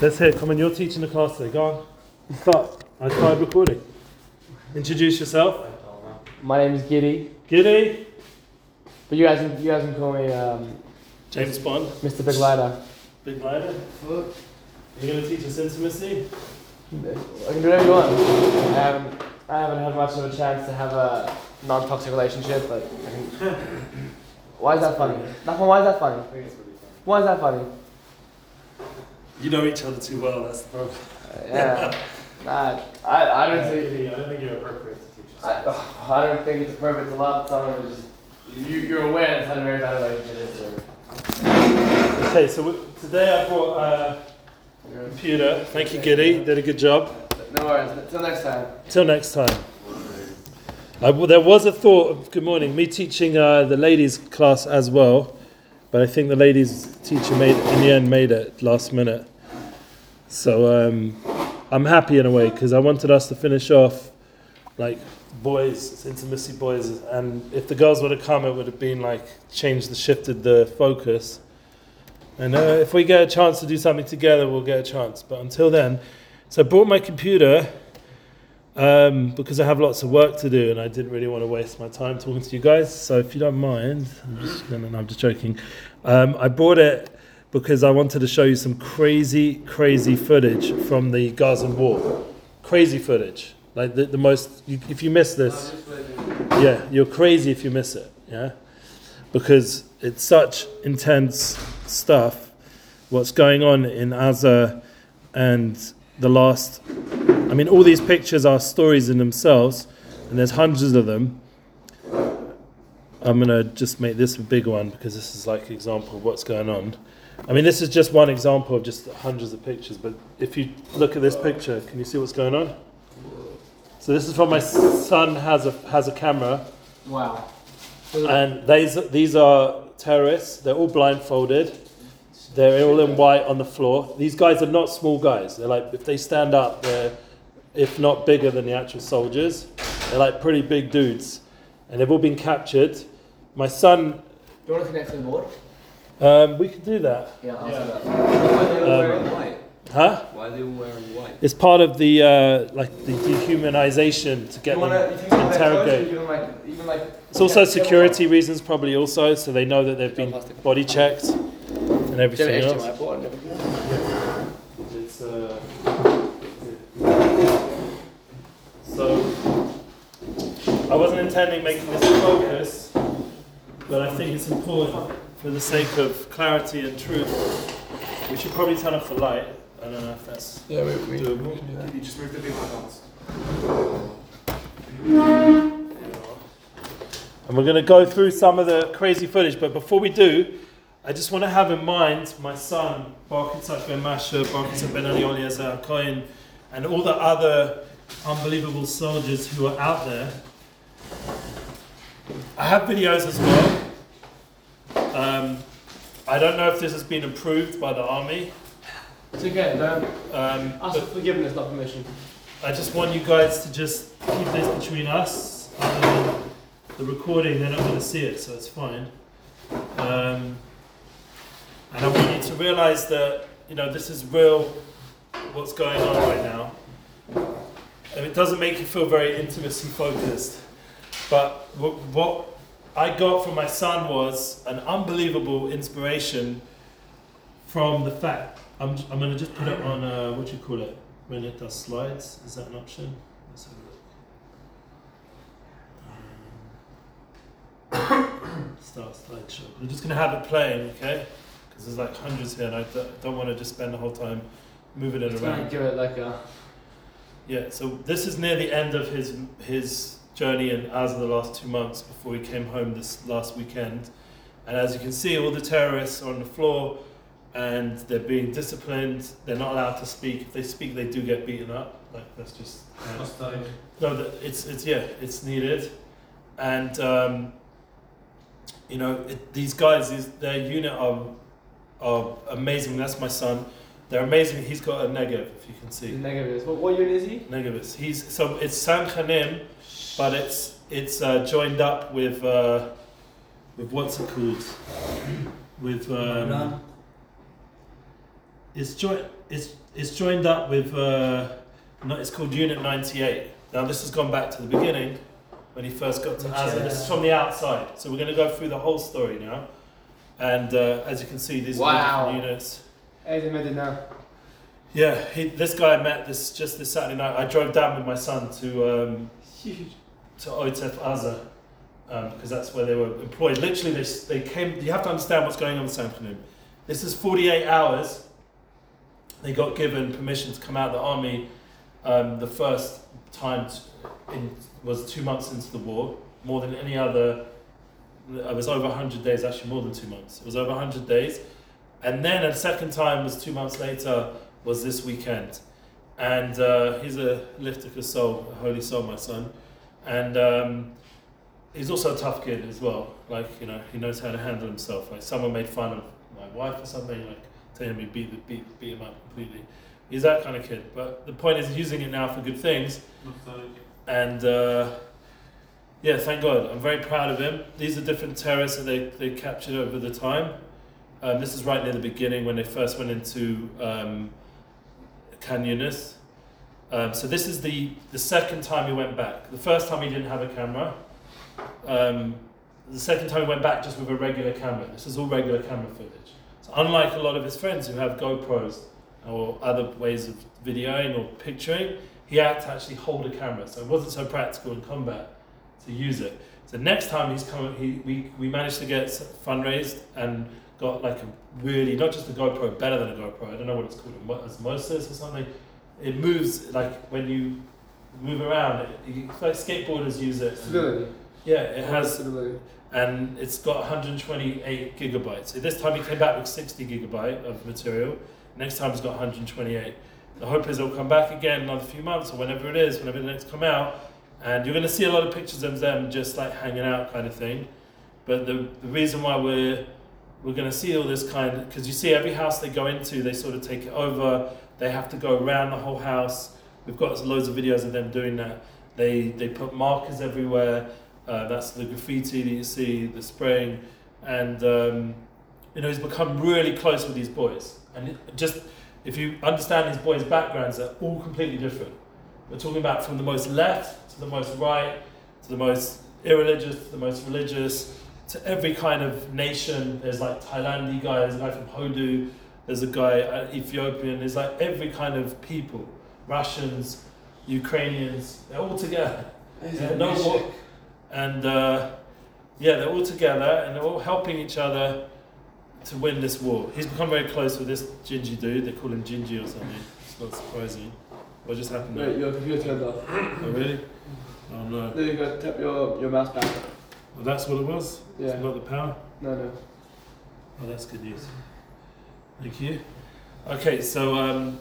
Let's hear. Come on, you're teaching the class today. Go on. Start. I started recording. Introduce yourself. My name is Giddy, Giddy. but you guys can, you guys can call me um, James Bond. Mr. Big Lighter. Big lighter. You're going to teach us intimacy? I can do whatever you want. I haven't, I haven't had much of a chance to have a non-toxic relationship, but I can... why is that funny? Nachman, why is that funny? Why is that funny? You know each other too well, that's the problem. Uh, yeah. Nah, I, I don't think I don't think you're appropriate to teach us. I, ugh, I don't think it's appropriate to love someone who's just you, you're aware that it's a very bad relationship is. Or, Okay, so we, today I brought a computer. Thank you, Giddy. Did a good job. no worries. Until next time. Till next time. I, well, there was a thought of, good morning, me teaching uh, the ladies class as well, but I think the ladies teacher made in the end made it last minute. So um, I'm happy in a way because I wanted us to finish off like boys, intimacy boys, and if the girls would have come, it would have been like changed the shifted the focus. And uh, if we get a chance to do something together, we'll get a chance. But until then, so I brought my computer um, because I have lots of work to do and I didn't really want to waste my time talking to you guys. So if you don't mind, I'm just gonna, no, I'm just joking. Um, I brought it because I wanted to show you some crazy, crazy footage from the Gazan War. Crazy footage, like the, the most. You, if you miss this, yeah, you're crazy if you miss it. Yeah, because it's such intense stuff. What's going on in Gaza and the last I mean, all these pictures are stories in themselves, and there's hundreds of them. I'm gonna just make this a big one because this is like an example of what's going on. I mean, this is just one example of just hundreds of pictures, but if you look at this picture, can you see what's going on? So this is from my son has a has a camera, Wow. and these these are terrorists. They're all blindfolded. They're all in white on the floor. These guys are not small guys. They're like if they stand up, they're if not bigger than the actual soldiers. They're like pretty big dudes, and they've all been captured. My son, Do you want to connect to the board? um, we could do that, Yeah, I'll Yeah. do that. Why are they all Um, wearing white? huh? Why are they all wearing white? It's part of the uh, like the dehumanization to get you them wanna, you think to about that close, interrogate. even like, even like, It's also Yeah, security reasons, probably also, so they know that they've been body checked and everything else. It's, uh, so I wasn't intending making this a focus, but I think it's important for the sake of clarity and truth. We should probably turn off the light. I don't know if that's Yeah, we, we, doable. You just move the big one. And we're going to go through some of the crazy footage, but before we do, I just want to have in mind my son, Baruch Yitzhak Ben Masha, Baruch Ben Ali Eliezer Cohen, and all the other unbelievable soldiers who are out there. I have videos as well. Um, I don't know if this has been approved by the army, it's okay, don't um, ask for forgiveness, not permission. I just want you guys to just keep this between us. The recording, they're not going to see it, so it's fine. Um, and I want you to realize that you know this is real. What's going on right now? And it doesn't make you feel very intimacy focused, but what, what I got from my son was an unbelievable inspiration from the fact. I'm, I'm going to just put it on uh, what do you call it when it does slides. Is that an option? Let's have a look. Um, start slideshow. I'm just going to have it playing, okay? Because there's like hundreds here, and I d- don't want to just spend the whole time moving it around. give it like a, Yeah, so this is near the end of his his journey in as of the last two months before he came home this last weekend. And as you can see, all the terrorists are on the floor and they're being disciplined. They're not allowed to speak. If they speak, they do get beaten up. Like that's just uh, no. It's it's yeah, it's needed. And um, you know it, these guys, these, their unit are are amazing. That's my son. They're amazing. He's got a negative, if you can see. the negative is. What, what unit is he? Negatives. He's so it's Tzanchanim, but it's it's uh, joined up with uh, with what's it called? With um, it's joined. It's it's joined up with. Uh, no, it's called Unit 98. Now this has gone back to the beginning when he first got to Azza. This is from the outside, so we're going to go through the whole story now. And uh, as you can see, these are Wow. different units. Hey, they now. Yeah, he, this guy I met this just this Saturday night. I drove down with my son to um, Huge. To Otef Azza um, because that's where they were employed. Literally, they, they came. You have to understand what's going on this afternoon. This is 48 hours. They got given permission to come out of the army. Um, the first time in, was two months into the war, more than any other. It was over 100 days, actually more than two months. It was over 100 days. And then a second time was two months later, was this weekend. And uh, he's a lifter soul, a holy soul, my son. And um, he's also a tough kid as well. Like, you know, he knows how to handle himself. Like, someone made fun of my wife or something, like, telling me beat, the- beat, beat him up completely. He's that kind of kid. But the point is, he's using it now for good things. And uh, yeah, thank God. I'm very proud of him. These are different terrorists that they, they captured over the time. Um, this is right near the beginning when they first went into um, Khan Yunis. Um, so this is the, the second time he went back. The first time he didn't have a camera. Um, the second time he went back just with a regular camera. This is all regular camera footage. So unlike a lot of his friends who have GoPros or other ways of videoing or picturing, he had to actually hold a camera. So it wasn't so practical in combat to use it. So next time he's coming, he, we, we managed to get fundraised and got like a really, not just a GoPro, better than a GoPro. I don't know what it's called, osmosis or something. It moves like when you move around, it, you, like skateboarders use it. Stability. yeah, it has stability. and it's got 128 gigabytes. So this time he came back with 60 gigabyte of material. Next time he's got 128. The hope is it'll come back again in another few months or whenever it is, whenever the next come out, and you're going to see a lot of pictures of them just like hanging out kind of thing. But the, the reason why we're we're going to see all this kind because you see every house they go into, they sort of take it over. They have to go around the whole house. We've got loads of videos of them doing that. They they put markers everywhere. Uh, that's the graffiti that you see, the spraying, and um, you know he's become really close with these boys. And just if you understand these boys' backgrounds, they're all completely different. We're talking about from the most left to the most right, to the most irreligious, to the most religious, to every kind of nation. There's like Thailandi guy, there's a guy from Hodu, there's a guy uh, Ethiopian. There's like every kind of people, Russians, Ukrainians. They're all together. Yeah, no war. And uh, yeah, they're all together and they're all helping each other to win this war. He's become very close with this Gingy dude. They call him Gingy or something. It's not surprising. What just happened there? Wait, your computer turned off. Oh, really? Oh, no. There you go. Tap your, your mouse back. Well, that's what it was? Yeah. Not the power? No, no. Oh, that's good news. Thank you. Okay, so um,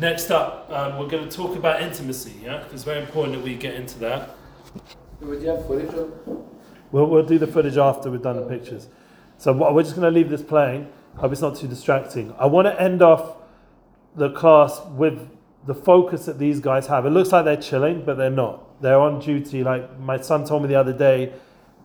next up, um, we're going to talk about intimacy, yeah? it's very important that we get into that. Would you have footage of? We'll, we'll do the footage after we've done the pictures. So we're just going to leave this playing. Hope it's not too distracting. I want to end off the class with the focus that these guys have. It looks like they're chilling, but they're not. They're on duty. Like my son told me the other day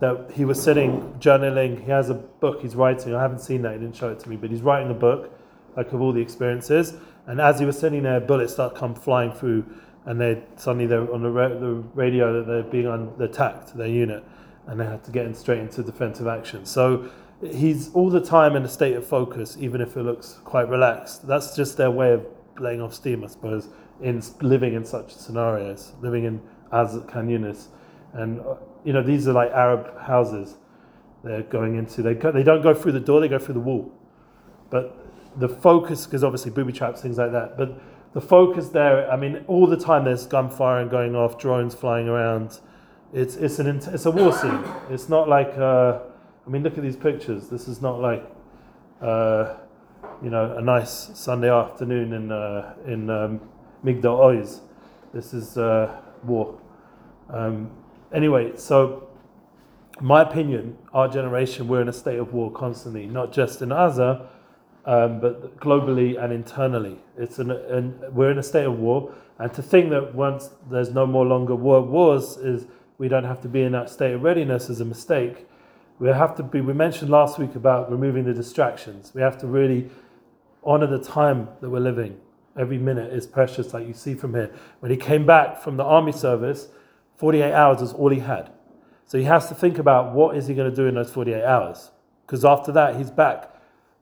that he was sitting journaling. He has a book he's writing. I haven't seen that. He didn't show it to me, but he's writing a book, like of all the experiences. And as he was sitting there, bullets start come flying through, and they suddenly they're on the, ra- the radio that they're being un- attacked, their unit, and they had to get in straight into defensive action. So he's all the time in a state of focus, even if it looks quite relaxed. That's just their way of laying off steam, I suppose, in living in such scenarios, living in as Khan Yunis. And uh, you know, these are like Arab houses. They're going into. They go, they don't go through the door. They go through the wall. But the focus, because obviously booby traps, things like that. But the focus there. I mean, all the time there's gunfire and going off, drones flying around. It's it's an it's a war scene. It's not like. Uh, I mean, look at these pictures. This is not like. Uh, you know, a nice Sunday afternoon in uh, in um, Migdal Oz. This is uh, war. Um, anyway, so my opinion, our generation, we're in a state of war constantly, not just in Gaza, um, but globally and internally. It's an, an, we're in a state of war, and to think that once there's no more longer war wars is we don't have to be in that state of readiness is a mistake. We have to be. We mentioned last week about removing the distractions. We have to really honor the time that we're living. Every minute is precious, like you see from here. When he came back from the army service, 48 hours was all he had. So he has to think about what is he going to do in those 48 hours. Because after that, he's back.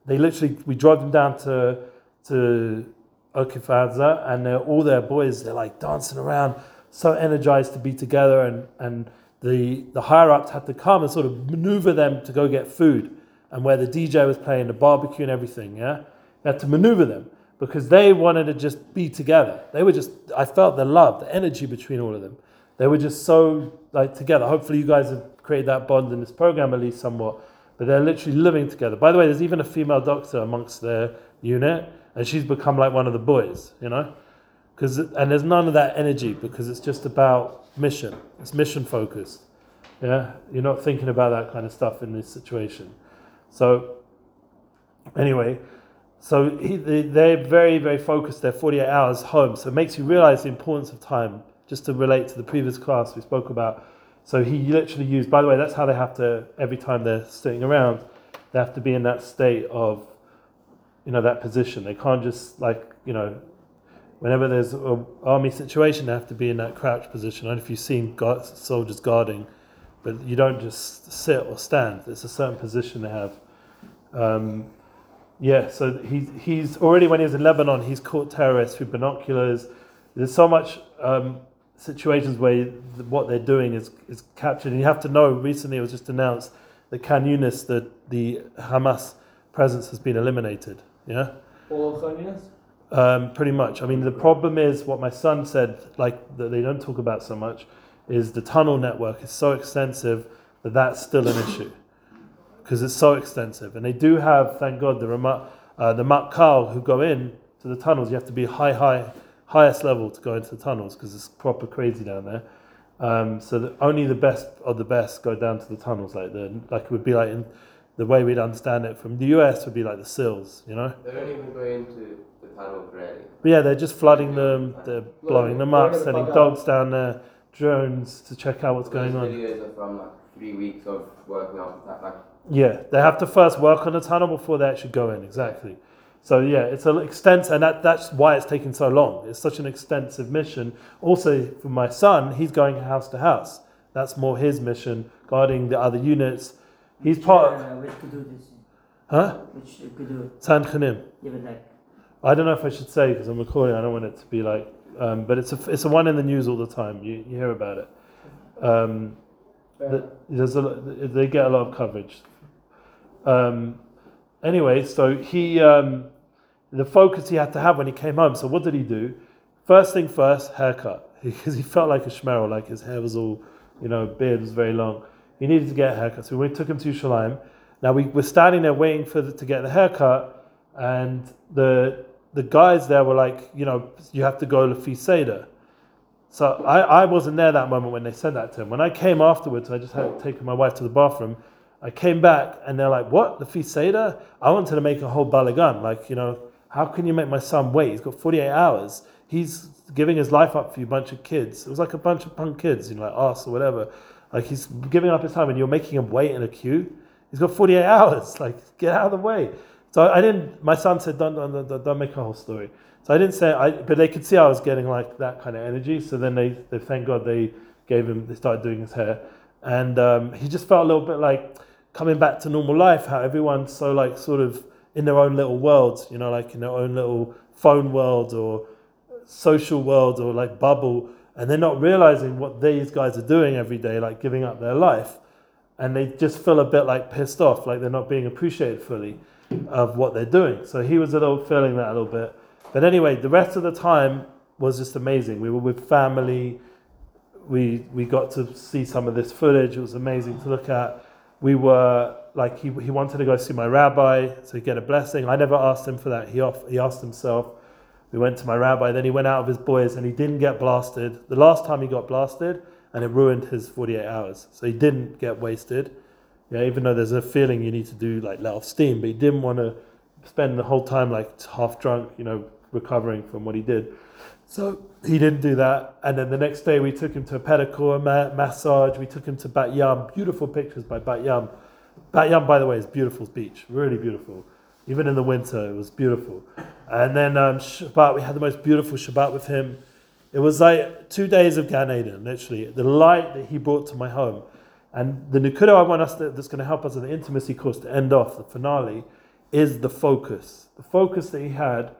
They literally, we drove them down to, to Otef Azza, and all their boys, they're like dancing around, so energized to be together. And, and the, the higher ups had to come and sort of maneuver them to go get food. And where the DJ was playing, the barbecue and everything, yeah? They had to maneuver them because they wanted to just be together. They were just, I felt the love, the energy between all of them. They were just so like together. Hopefully, you guys have created that bond in this program at least somewhat. But they're literally living together. By the way, there's even a female doctor amongst their unit, and she's become like one of the boys, you know? Because and there's none of that energy because it's just about mission. It's mission focused. Yeah, you're not thinking about that kind of stuff in this situation. So, anyway, so he, they, they're very, very focused. They're 48 hours home. So it makes you realize the importance of time. Just to relate to the previous class we spoke about. So he literally used. By the way, that's how they have to. Every time they're sitting around, they have to be in that state of, you know, that position. They can't just like you know, whenever there's an army situation, they have to be in that crouch position. And if you've seen guard, soldiers guarding, but you don't just sit or stand. It's a certain position they have. Um, yeah, so he's, he's already when he was in Lebanon, he's caught terrorists with binoculars. There's so much um, situations where what they're doing is, is captured. And you have to know, recently it was just announced that Khan Yunis, that the Hamas presence has been eliminated. Yeah? All Khan Yunis? Um, pretty much. I mean, the problem is what my son said, like that they don't talk about so much, is the tunnel network is so extensive that that's still an issue because it's so extensive. And they do have, thank God, the remote, uh, the Matkal who go in to the tunnels. You have to be high, high, highest level to go into the tunnels because it's proper crazy down there. Um, so that only the best of the best go down to the tunnels. Like the like it would be like in the way we'd understand it from the US would be like the SEALs, you know. They don't even go into the tunnel really. But yeah, they're just flooding them. They're blowing them up, sending dogs down there, drones to check out what's going on. videos are from like three weeks of working on that. Like Yeah, they have to first work on the tunnel before they actually go in. Exactly. So yeah, it's an extensive, and that, that's why it's taking so long. It's such an extensive mission. Also, for my son, he's going house to house. That's more his mission, guarding the other units. He's part, Uh, which could do this? huh? Which could do it. Tzanchanim. like I don't know if I should say because I'm recording. I don't want it to be like, um, but it's a it's a one in the news all the time. You you hear about it. Um, the, there's a, they get a lot of coverage. Um, anyway, so he um, the focus he had to have when he came home. So what did he do? First thing first, haircut because he felt like a schmerel, like his hair was all, you know, beard was very long. He needed to get a haircut, so we took him to Shalim. Now we were standing there waiting for the, to get the haircut, and the the guys there were like, you know, you have to go to Seder. So I, I wasn't there that moment when they said that to him. When I came afterwards, I just had taken my wife to the bathroom. I came back and they're like, "What? The Fi Seder?" I wanted to make a whole balagan. Like, you know, how can you make my son wait? He's got 48 hours. He's giving his life up for you, a bunch of kids. It was like a bunch of punk kids, you know, like us or whatever. Like he's giving up his time, and you're making him wait in a queue. He's got 48 hours. Like, get out of the way. So I didn't. My son said, "Don't, don't, don't, don't make a whole story." So I didn't say. I, but they could see I was getting like that kind of energy. So then they, they thank God they gave him. They started doing his hair, and um, he just felt a little bit like coming back to normal life. How everyone's so like sort of in their own little worlds. You know, like in their own little phone world or social world or like bubble, and they're not realizing what these guys are doing every day, like giving up their life, and they just feel a bit like pissed off, like they're not being appreciated fully of what they're doing. So he was a little feeling that a little bit. But anyway, the rest of the time was just amazing. We were with family. We we got to see some of this footage. It was amazing to look at. We were like he, he wanted to go see my rabbi to get a blessing. I never asked him for that. He off, he asked himself. We went to my rabbi. Then he went out of his boys and he didn't get blasted. The last time he got blasted and it ruined his 48 hours. So he didn't get wasted. Yeah, even though there's a feeling you need to do like let off steam, but he didn't want to spend the whole time like half drunk, you know, recovering from what he did. So he didn't do that. And then the next day we took him to a pedicure, ma- massage. We took him to Bat Yam. Beautiful pictures by Bat Yam. Bat Yam, by the way, is beautiful beach. Really beautiful. Even in the winter, it was beautiful. And then um, Shabbat, we had the most beautiful Shabbat with him. It was like two days of Gan Eden, literally. The light that he brought to my home. And the Nukudo I want us to, that's going to help us in the intimacy course to end off the finale is the focus. The focus that he had,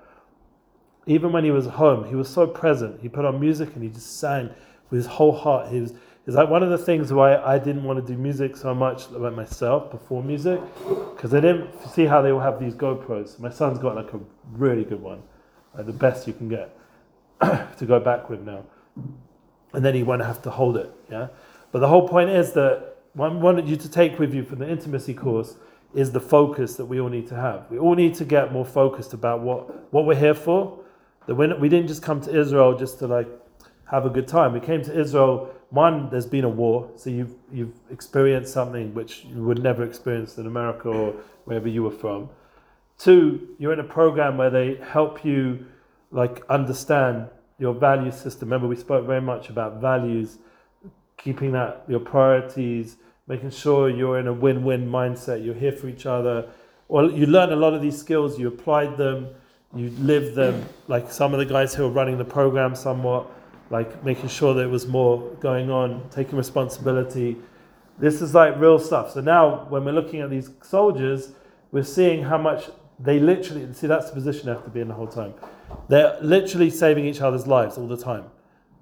even when he was home, he was so present. He put on music and he just sang with his whole heart. He was, it's like one of the things why I didn't want to do music so much about myself before music, because I didn't see how they all have these GoPros. My son's got like a really good one, like the best you can get to go back with now, and then he won't have to hold it. Yeah, but the whole point is that what I wanted you to take with you from the intimacy course is the focus that we all need to have. We all need to get more focused about what what we're here for. That we we didn't just come to Israel just to like have a good time. We came to Israel. One, there's been a war, so you've you've experienced something which you would never experience in America or wherever you were from. Two, you're in a program where they help you like understand your value system. Remember, we spoke very much about values, keeping that your priorities, making sure you're in a win-win mindset. You're here for each other. Well, you learn a lot of these skills. You applied them. You live them. Like some of the guys who are running the program, somewhat like making sure there was more going on, taking responsibility. This is like real stuff. So now, when we're looking at these soldiers, we're seeing how much they literally see. That's the position they have to be in the whole time. They're literally saving each other's lives all the time.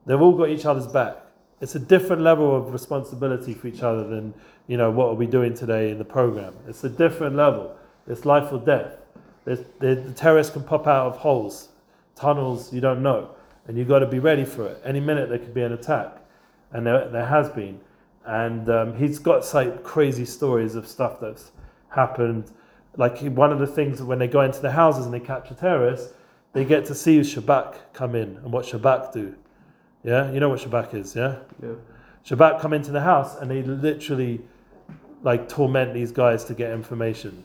They've all got each other's back. It's a different level of responsibility for each other than you know what are we doing today in the program. It's a different level. It's life or death. There's, the terrorists can pop out of holes, tunnels you don't know and you've got to be ready for it. Any minute there could be an attack, and there, there has been. And um, he's got like crazy stories of stuff that's happened. Like one of the things when they go into the houses and they capture terrorists, they get to see Shabak come in and what Shabak do. Yeah, you know what Shabak is, yeah? Yeah. Shabak come into the house and they literally like torment these guys to get information.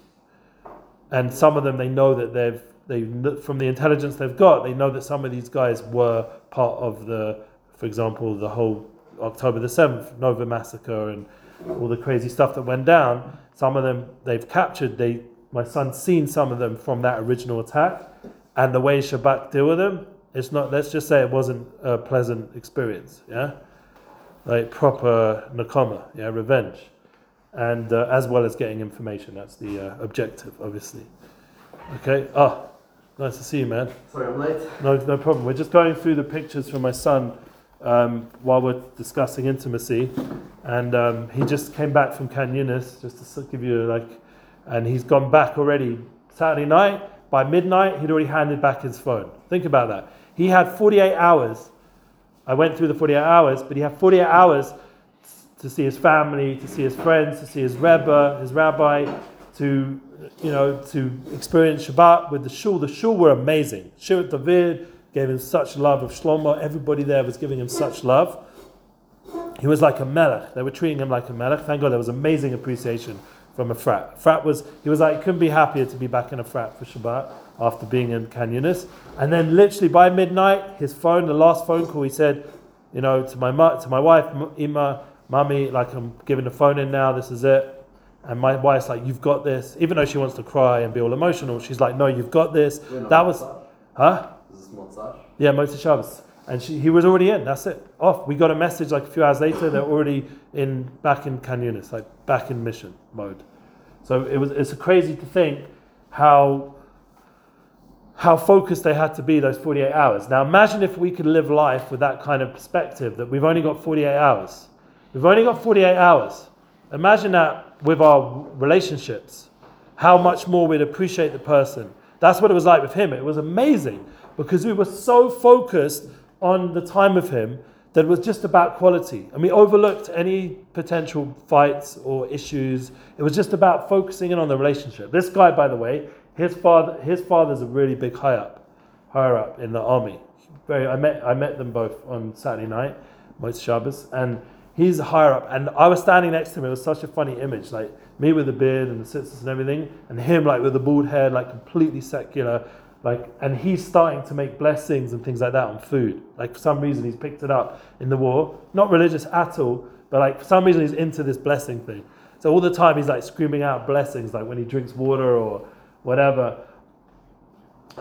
And some of them they know that they've they from the intelligence they've got, they know that some of these guys were part of the, for example, the whole October the seventh Nova massacre and all the crazy stuff that went down. Some of them they've captured. They, my son's seen some of them from that original attack, and the way Shabak deal with them, it's not. Let's just say it wasn't a pleasant experience. Yeah, like proper nakama. Yeah, revenge, and uh, as well as getting information. That's the uh, objective, obviously. Okay. Ah, Nice to see you, man. Sorry, I'm late. No, no problem. We're just going through the pictures from my son um, while we're discussing intimacy, and um, he just came back from Khan Yunis, just to give you like, and he's gone back already Saturday night. By midnight, he'd already handed back his phone. Think about that. He had 48 hours. I went through the 48 hours, but he had 48 hours to see his family, to see his friends, to see his rebbe, his rabbi, to you know, to experience Shabbat with the shul. The shul were amazing. Shirat David gave him such love of Shlomo. Everybody there was giving him such love. He was like a melech. They were treating him like a melech. Thank God there was amazing appreciation from Efrat. Frat was, he was like, couldn't be happier to be back in Efrat for Shabbat after being in Khan Yunis. And then literally by midnight, his phone, the last phone call, he said, you know, to my, to my wife, Ima, Mummy, like I'm giving the phone in now, this is it. And my wife's like, "You've got this." Even though she wants to cry and be all emotional, she's like, "No, you've got this." That was, huh? Is this Motzach? Yeah, Shabbos. And she, he was already in. That's it. Off. We got a message like a few hours later. They're already in back in Khan Yunis, like back in mission mode. So it was. It's crazy to think how how focused they had to be those 48 hours. Now imagine if we could live life with that kind of perspective that we've only got 48 hours. We've only got 48 hours. Imagine that with our relationships, how much more we'd appreciate the person. That's what it was like with him. It was amazing because we were so focused on the time of him that was just about quality. And we overlooked any potential fights or issues. It was just about focusing in on the relationship. This guy, by the way, his father his father's a really big high up, higher up in the army. Very I met I met them both on Saturday night, Motzei Shabbos, and he's higher up. And I was standing next to him. It was such a funny image, like me with the beard and the sisters and everything, and him like with the bald head, like completely secular. Like, and he's starting to make blessings and things like that on food. Like for some reason he's picked it up in the war. Not religious at all, but like for some reason he's into this blessing thing. So all the time he's like screaming out blessings, like when he drinks water or whatever.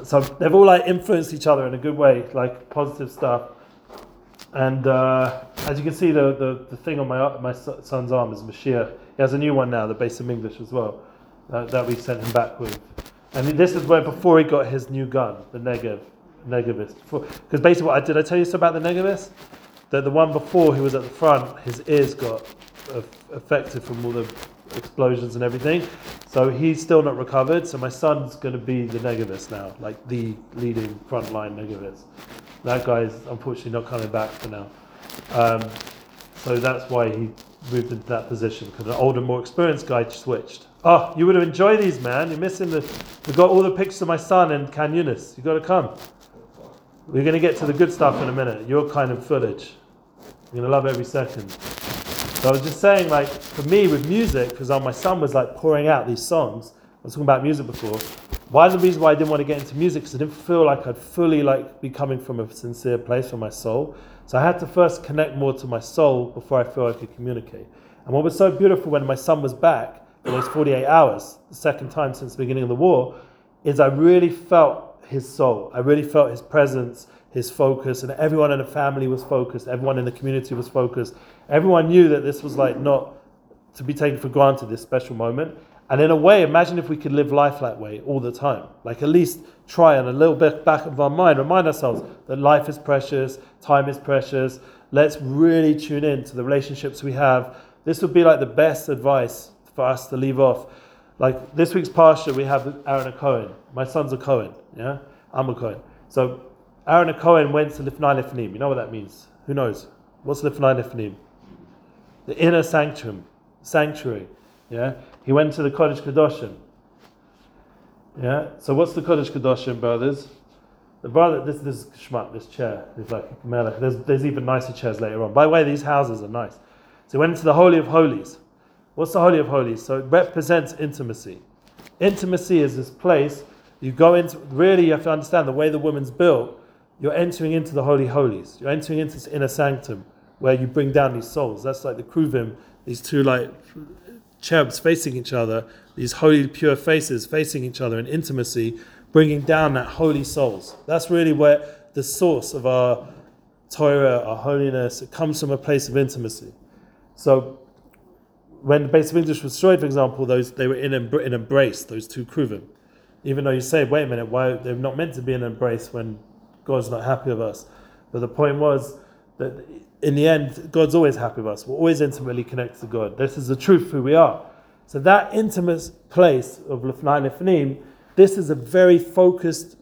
So they've all like influenced each other in a good way, like positive stuff. And uh, as you can see, the, the, the thing on my my son's arm is Mashiach. He has a new one now, the Beis HaMikdash as well, uh, that we sent him back with. And this is where before he got his new gun, the Negev, Negevist. Because basically, what I did I tell you about the Negevist? That the one before, who was at the front, his ears got affected from all the explosions and everything. So he's still not recovered. So my son's going to be the Negevist now, like the leading frontline Negevist. That guy's unfortunately not coming back for now. Um, so that's why he moved into that position because an older, more experienced guy switched. Oh, you would have enjoyed these, man. You're missing the. We've got all the pictures of my son and Khan Yunis. You've got to come. We're going to get to the good stuff in a minute. Your kind of footage. You're going to love every second. So I was just saying, like, for me with music, because my son was like pouring out these songs. I was talking about music before. One of the reasons why I didn't want to get into music because I didn't feel like I'd fully like be coming from a sincere place from my soul. So I had to first connect more to my soul before I feel I could communicate. And what was so beautiful when my son was back for those 48 hours, the second time since the beginning of the war, is I really felt his soul. I really felt his presence, his focus, and everyone in the family was focused. Everyone in the community was focused. Everyone knew that this was like not to be taken for granted, this special moment. And in a way, imagine if we could live life that way all the time. Like at least try and a little bit back of our mind, remind ourselves that life is precious, time is precious. Let's really tune in to the relationships we have. This would be like the best advice for us to leave off. Like this week's pastor, we have Aaron a Cohen. My son's a Cohen, yeah? I'm a Cohen. So Aaron a Cohen went to Lifnai Lifnim. You know what that means? Who knows? What's Lifnai Lifnim? The inner sanctum, sanctuary. Yeah, he went to the Kodesh Kedoshim. Yeah, so what's the Kodesh Kedoshim, brothers? The brother, this this shmuck, this chair is like melech. There's there's even nicer chairs later on. By the way, these houses are nice. So he went into the Holy of Holies. What's the Holy of Holies? So it represents intimacy. Intimacy is this place you go into. Really, you have to understand the way the woman's built. You're entering into the Holy Holies. You're entering into this inner sanctum where you bring down these souls. That's like the Kruvim, these two like cherubs facing each other, these holy, pure faces facing each other in intimacy, bringing down that holy souls. That's really where the source of our Torah, our holiness, it comes from a place of intimacy. So, when the Beis HaMikdash was destroyed, for example, those they were in an embrace, those two kruvim. Even though you say, wait a minute, why they're not meant to be in an embrace when God's not happy with us. But the point was that in the end, God's always happy with us. We're always intimately connected to God. This is the truth who we are. So that intimate place of Lefnai Lefnim, this is a very focused,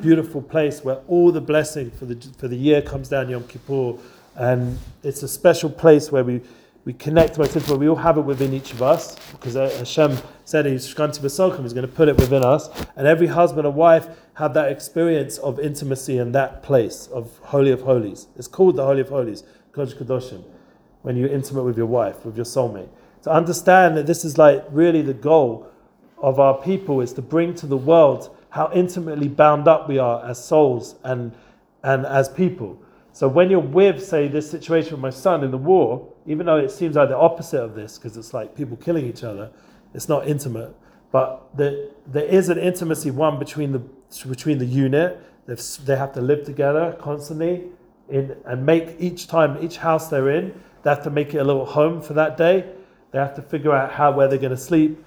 beautiful place where all the blessing for the for the year comes down Yom Kippur, and it's a special place where we we connect most intimately. We all have it within each of us because uh, Hashem said to He's going to put it within us, and every husband and wife have that experience of intimacy in that place of Holy of Holies. It's called the Holy of Holies. Kodesh Kadoshim, when you're intimate with your wife, with your soulmate. To understand that this is like really the goal of our people is to bring to the world how intimately bound up we are as souls and, and as people. So when you're with, say, this situation with my son in the war, even though it seems like the opposite of this, because it's like people killing each other, it's not intimate. But there, there is an intimacy, one between the between the unit. They've, they have to live together constantly in and make each time, each house they're in, they have to make it a little home for that day. They have to figure out how where they're going to sleep.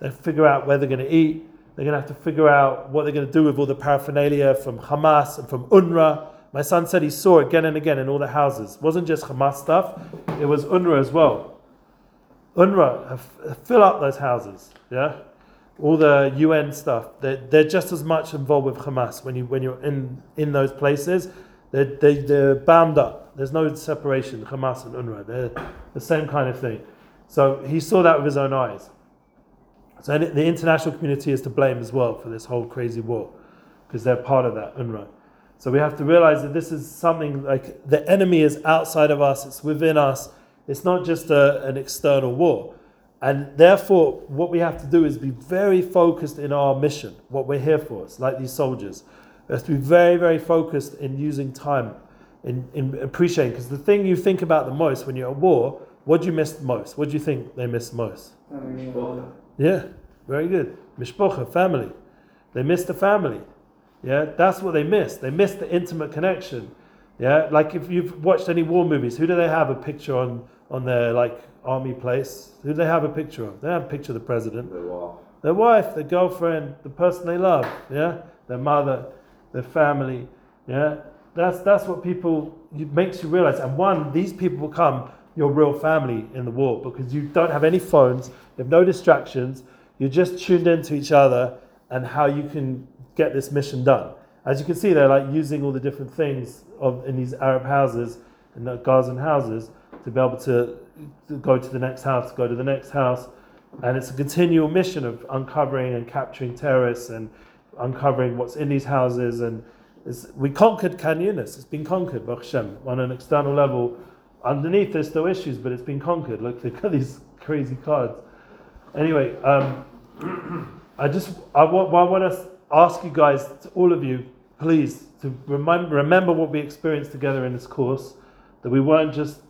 They figure out where they're going to eat. They're going to have to figure out what they're going to do with all the paraphernalia from Hamas and from UNRWA. My son said he saw again and again in all the houses. It wasn't just Hamas stuff; it was UNRWA as well. UNRWA uh, have, fill up those houses. Yeah, all the UN stuff. They're, they're just as much involved with Hamas when you when you're in in those places they're, they, they're bound up. There's no separation, Hamas and UNRWA. They're the same kind of thing. So he saw that with his own eyes. So the international community is to blame as well for this whole crazy war because they're part of that UNRWA. So we have to realize that this is something like the enemy is outside of us, it's within us. It's not just a, an external war. And therefore, what we have to do is be very focused in our mission, what we're here for. It's like these soldiers. We have to be very, very focused in using time, in, in appreciating. Because the thing you think about the most when you're at war, what do you miss most? What do you think they miss most? Mishpocha. Yeah, very good. Mishpocha, family. They miss the family. Yeah, that's what they miss. They miss the intimate connection. Yeah, like if you've watched any war movies, who do they have a picture on on their like army place? Who do they have a picture of? They have a picture of the president The wall. their wife, their girlfriend, the person they love, yeah, their mother, their family, yeah. That's that's what people it makes you realize. And one, these people become your real family in the war because you don't have any phones, you have no distractions, you're just tuned into each other and how you can get this mission done. As you can see, they're like using all the different things of in these Arab houses, and the Gazan houses, to be able to, to go to the next house, go to the next house, and it's a continual mission of uncovering and capturing terrorists and uncovering what's in these houses. And we conquered Khan. It's been conquered, Baruch Hashem, on an external level. Underneath, there's still issues, but it's been conquered. Look, they've got these crazy cards. Anyway, um, I just I want, to ask you guys, all of you, please, to remember, remember what we experienced together in this course. That we weren't just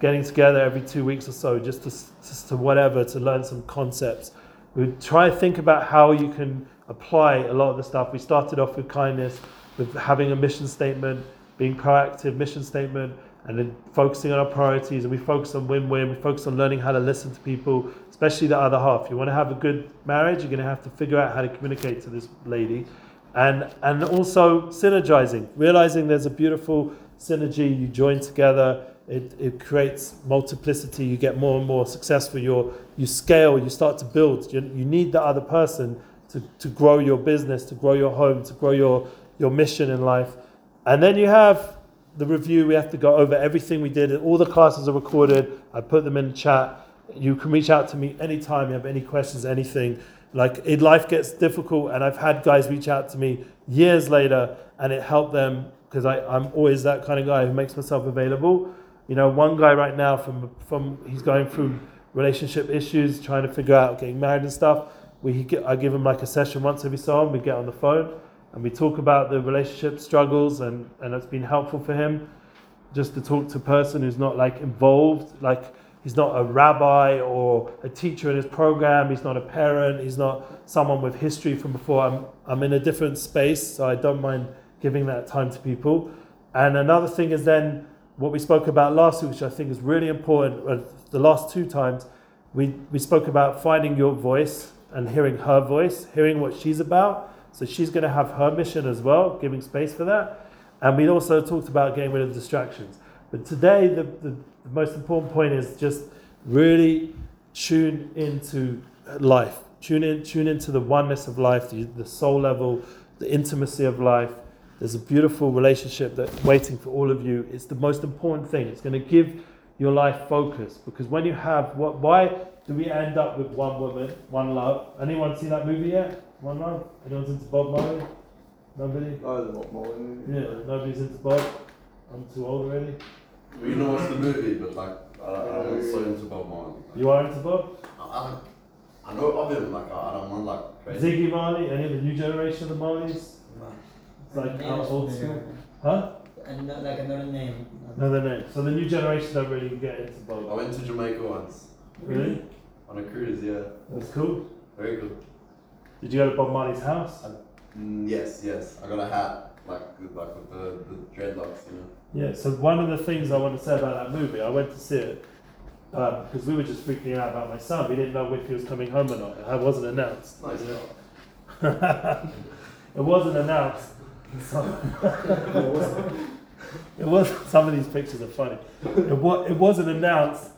getting together every two weeks or so, just to, just to whatever, to learn some concepts. We try to think about how you can apply a lot of the stuff. We started off with kindness, with having a mission statement, being proactive, mission statement, and then focusing on our priorities. And we focus on win-win. We focus on learning how to listen to people, especially the other half. You want to have a good marriage, you're going to have to figure out how to communicate to this lady, and and also synergizing, realizing there's a beautiful synergy. You join together. It, it creates multiplicity. You get more and more successful. you you scale. You start to build. You, you need the other person to, to grow your business, to grow your home, to grow your, your mission in life. And then you have the review. We have to go over everything we did. All the classes are recorded. I put them in the chat. You can reach out to me anytime you have any questions, anything. Like it, life gets difficult, and I've had guys reach out to me years later, and it helped them because I'm always that kind of guy who makes myself available. You know, one guy right now from from he's going through relationship issues, trying to figure out getting married and stuff. We I give him like a session once every so often. We get on the phone and we talk about the relationship struggles, and and it's been helpful for him just to talk to a person who's not like involved, like he's not a rabbi or a teacher in his program. He's not a parent. He's not someone with history from before. I'm I'm in a different space, so I don't mind giving that time to people. And another thing is then what we spoke about last week, which I think is really important, uh, the last two times, we, we spoke about finding your voice and hearing her voice, hearing what she's about. So she's going to have her mission as well, giving space for that. And we also talked about getting rid of distractions. But today, the, the, the most important point is just really tune into life. Tune in, tune into the oneness of life, the, the soul level, the intimacy of life, there's a beautiful relationship that's waiting for all of you. It's the most important thing. It's going to give your life focus because when you have what? Why do we end up with one woman, one love? Anyone seen that movie yet? One love. Anyone's into Bob Marley? Nobody. Oh, the Bob Marley movie. Yeah, nobody's into Bob. I'm too old already. You know what's the movie, but like, I, I'm not so into Bob Marley. You are into Bob? I, I, I know of him, like, I, I don't want like crazy. Ziggy Marley? Any of the new generation of the Marleys? It's like Name our uh, old familiar. school. Huh? And not like another name. No, no, no. So the new generation don't really get into Bob. I went to Jamaica once Really? On a cruise. Yeah, That's cool. very good. Did you go to Bob Marley's house? Mm, yes, yes. I got a hat, like, like with the, the dreadlocks, you know. Yeah, so one of the things I want to say about that movie, I went to see it because we were just freaking out about my son. We didn't know if he was coming home or not. It wasn't announced. Nice. it wasn't announced. So it was. Some of these pictures are funny. It, wa- it wasn't announced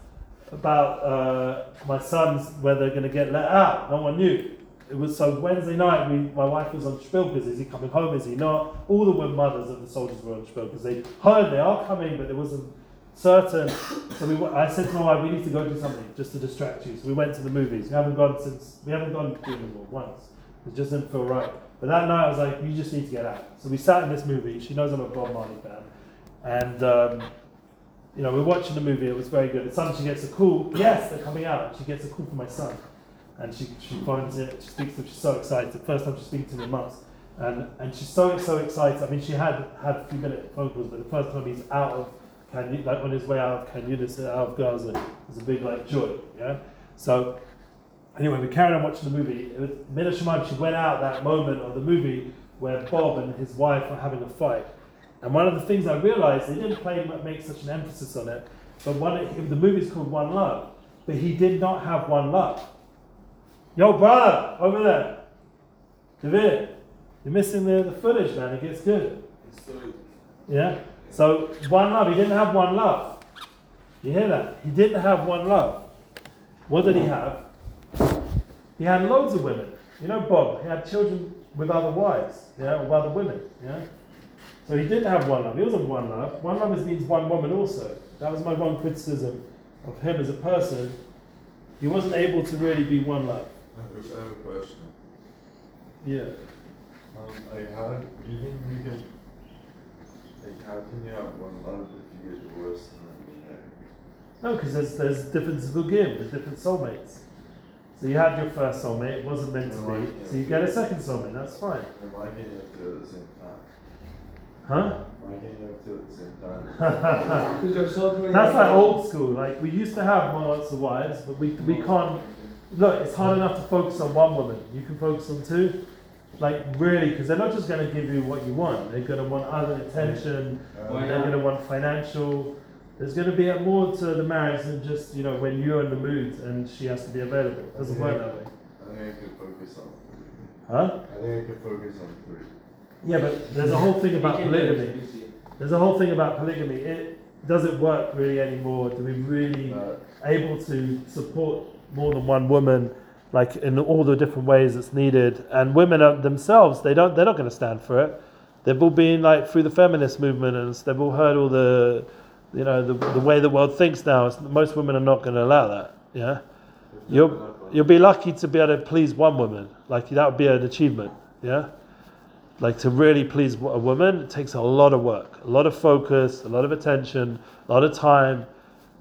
about uh, my sons where they're going to get let out. No one knew. It was so Wednesday night. We, my wife was on Spilkers. Is he coming home? Is he not? All the women mothers of the soldiers were on Spilkers. They heard they are coming, but it wasn't certain. So we, I said to my wife, we need to go do something just to distract you. So we went to the movies. We haven't gone since. We haven't gone to the them once. It just didn't feel right. But that night I was like, you just need to get out. So we sat in this movie. She knows I'm a Bob Marley fan, and. Um, you know, we're watching the movie, it was very good. And suddenly she gets a call, yes, they're coming out. She gets a call from my son. And she, she phones it, she speaks to him, she's so excited. The first time she's speaking to me in months. And, and she's so, so excited. I mean, she had had a few minute phone calls, but the first time he's out of Can like on his way out of Khan Yunis, out of Gaza, it was a big like joy, yeah? So, Anyway, we carried on watching the movie. It was Mina Shemaim, she went out that moment of the movie where Bob and his wife are having a fight. And one of the things I realized, they didn't play make such an emphasis on it, but one, the movie's called One Love, but he did not have one love. Yo, brother, over there. David, you're missing the, the footage, man. It gets good. Yeah? So, one love. He didn't have one love. You hear that? He didn't have one love. What did he have? He had loads of women. You know, Bob, he had children with other wives, yeah, or other women, yeah. So he didn't have one love. He wasn't one love. One love means one woman also. That was my one criticism of him as a person. He wasn't able to really be one love. I have I a question. Yeah. Um, like, how do you think you can, like, how can you have one love if you get divorced and then? No, because there's there's different zugim, there's different soulmates. So you had your first soulmate, it wasn't meant to be. So you get a second soulmate, that's fine. And why can't you have two at the same? Huh? Why can't you have two at the same time? Because you're so great. That's like old school. Like we used to have lots of wives, but we we can't. Look, it's hard enough to focus on one woman. You can focus on two. Like really, because they're not just going to give you what you want. They're going to want other attention. Uh, They're going to want financial. There's going to be more to the marriage than just you know when you're in the mood and she has to be available. It doesn't work that way. I think I could focus on three. Huh? I think I could focus on three. Yeah, but there's a whole thing about polygamy. There's a whole thing about polygamy. It doesn't work really anymore. Do we really? But able to support more than one woman like in all the different ways that's needed and women are themselves they don't they're not going to stand for it they've all been like through the feminist movement and they've all heard all the you know the, the way the world thinks now most women are not going to allow that yeah you'll you'll be lucky to be able to please one woman like that would be an achievement yeah like to really please a woman it takes a lot of work a lot of focus a lot of attention a lot of time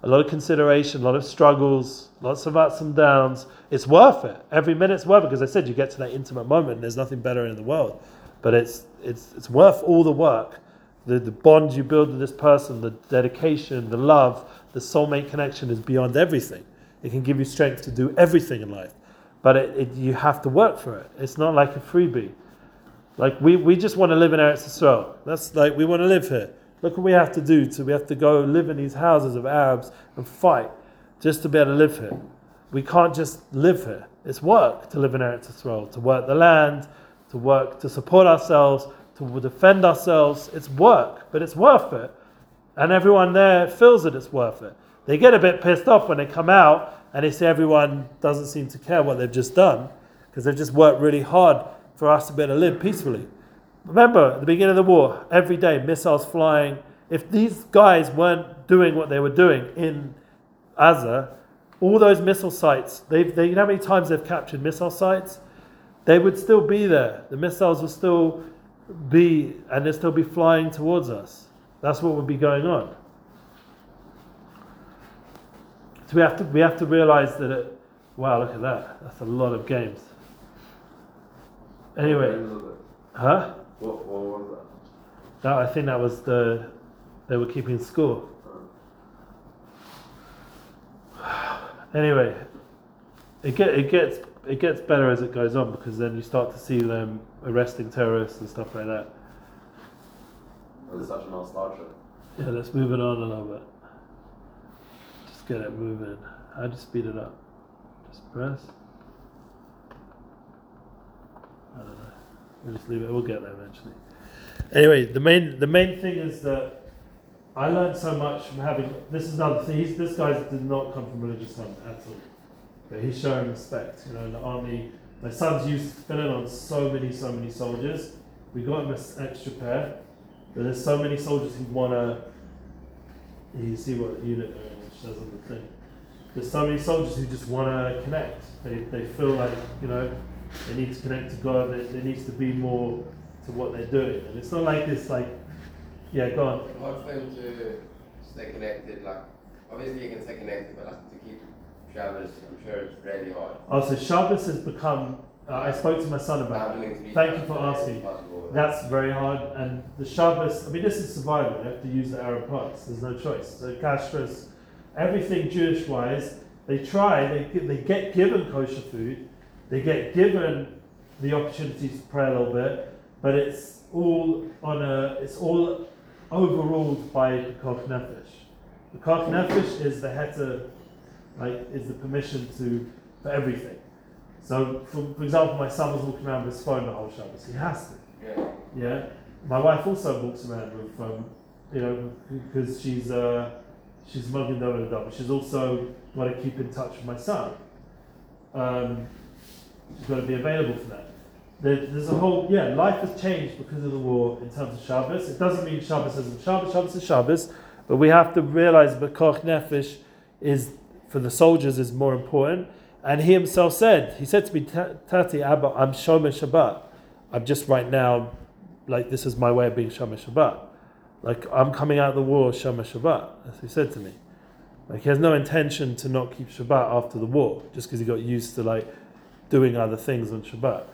a lot of consideration, a lot of struggles, lots of ups and downs. It's worth it. Every minute's worth it because I said you get to that intimate moment. And there's nothing better in the world, but it's it's it's worth all the work, the the bond you build with this person, the dedication, the love, the soulmate connection is beyond everything. It can give you strength to do everything in life, but it, it, you have to work for it. It's not like a freebie. Like we, we just want to live in Eretz Yisrael. That's like we want to live here. Look what we have to do. To we have to go live in these houses of Arabs and fight just to be able to live here. We can't just live here. It's work to live in Eretz Yisrael, to work the land, to work to support ourselves, to defend ourselves. It's work, but it's worth it. And everyone there feels that it's worth it. They get a bit pissed off when they come out and they see everyone doesn't seem to care what they've just done because they've just worked really hard for us to be able to live peacefully. Remember, at the beginning of the war, every day missiles flying. If these guys weren't doing what they were doing in Gaza, all those missile sites, they've, they, you know how many times they've captured missile sites? They would still be there. The missiles would still be, and they'd still be flying towards us. That's what would be going on. So we have to, we have to realize that it, wow, look at that. That's a lot of games. Anyway, huh? what, what was That, That I think that was the they were keeping score. Anyway, it get it gets it gets better as it goes on because then you start to see them arresting terrorists and stuff like that. that? Was it such a nostalgia? Yeah, let's move it on a little bit. Just get it moving. How do you speed it up? Just press. Know. We'll just leave it. We'll get there eventually. Anyway, the main the main thing is that I learned so much from having. This is another thing. He's, this guy did not come from religious home at all, but he's showing respect. You know, in the army. My son's used to filling on so many, so many soldiers. We got him an extra pair, but there's so many soldiers who wanna. You see what unit they're in, which says on the thing. There's so many soldiers who just wanna connect. They they feel like you know they need to connect to God. There, there needs to be more to what they're doing, and it's not like this. Like, yeah, go on. Hard for him to stay connected. Like, obviously you can stay connected, but like to keep Shabbos, I'm sure it's really hard. Oh, so Shabbos has become. Uh, I spoke to my son about. it. Thank you for a day is asking. That's very hard, and the Shabbos. I mean, this is survival. You have to use the Arab parts. There's no choice. So kashrus, everything Jewish-wise they try, they, they get given kosher food, they get given the opportunity to pray a little bit, but it's all on a, it's all overruled by the Koch Nefesh. The Koch Nefesh is the heter, like, is the permission to, for everything. So, for, for example, my son was walking around with his phone the whole Shabbos. He has to. Yeah. Yeah. My wife also walks around with, um, you know, because she's uh, she's mugging double and double. She's also got to keep in touch with my son. Um, she's got to be available for that. There, there's a whole yeah. Life has changed because of the war in terms of Shabbos. It doesn't mean Shabbos isn't Shabbos. Shabbos is Shabbos, but we have to realize that Pikuach Nefesh is for the soldiers is more important. And he himself said, he said to me, Tati Abba, I'm Shomer Shabbat. I'm just right now, like this is my way of being Shomer Shabbat. Like I'm coming out of the war Shomer Shabbat. What he said to me. Like he has no intention to not keep Shabbat after the war, just because he got used to like doing other things on Shabbat.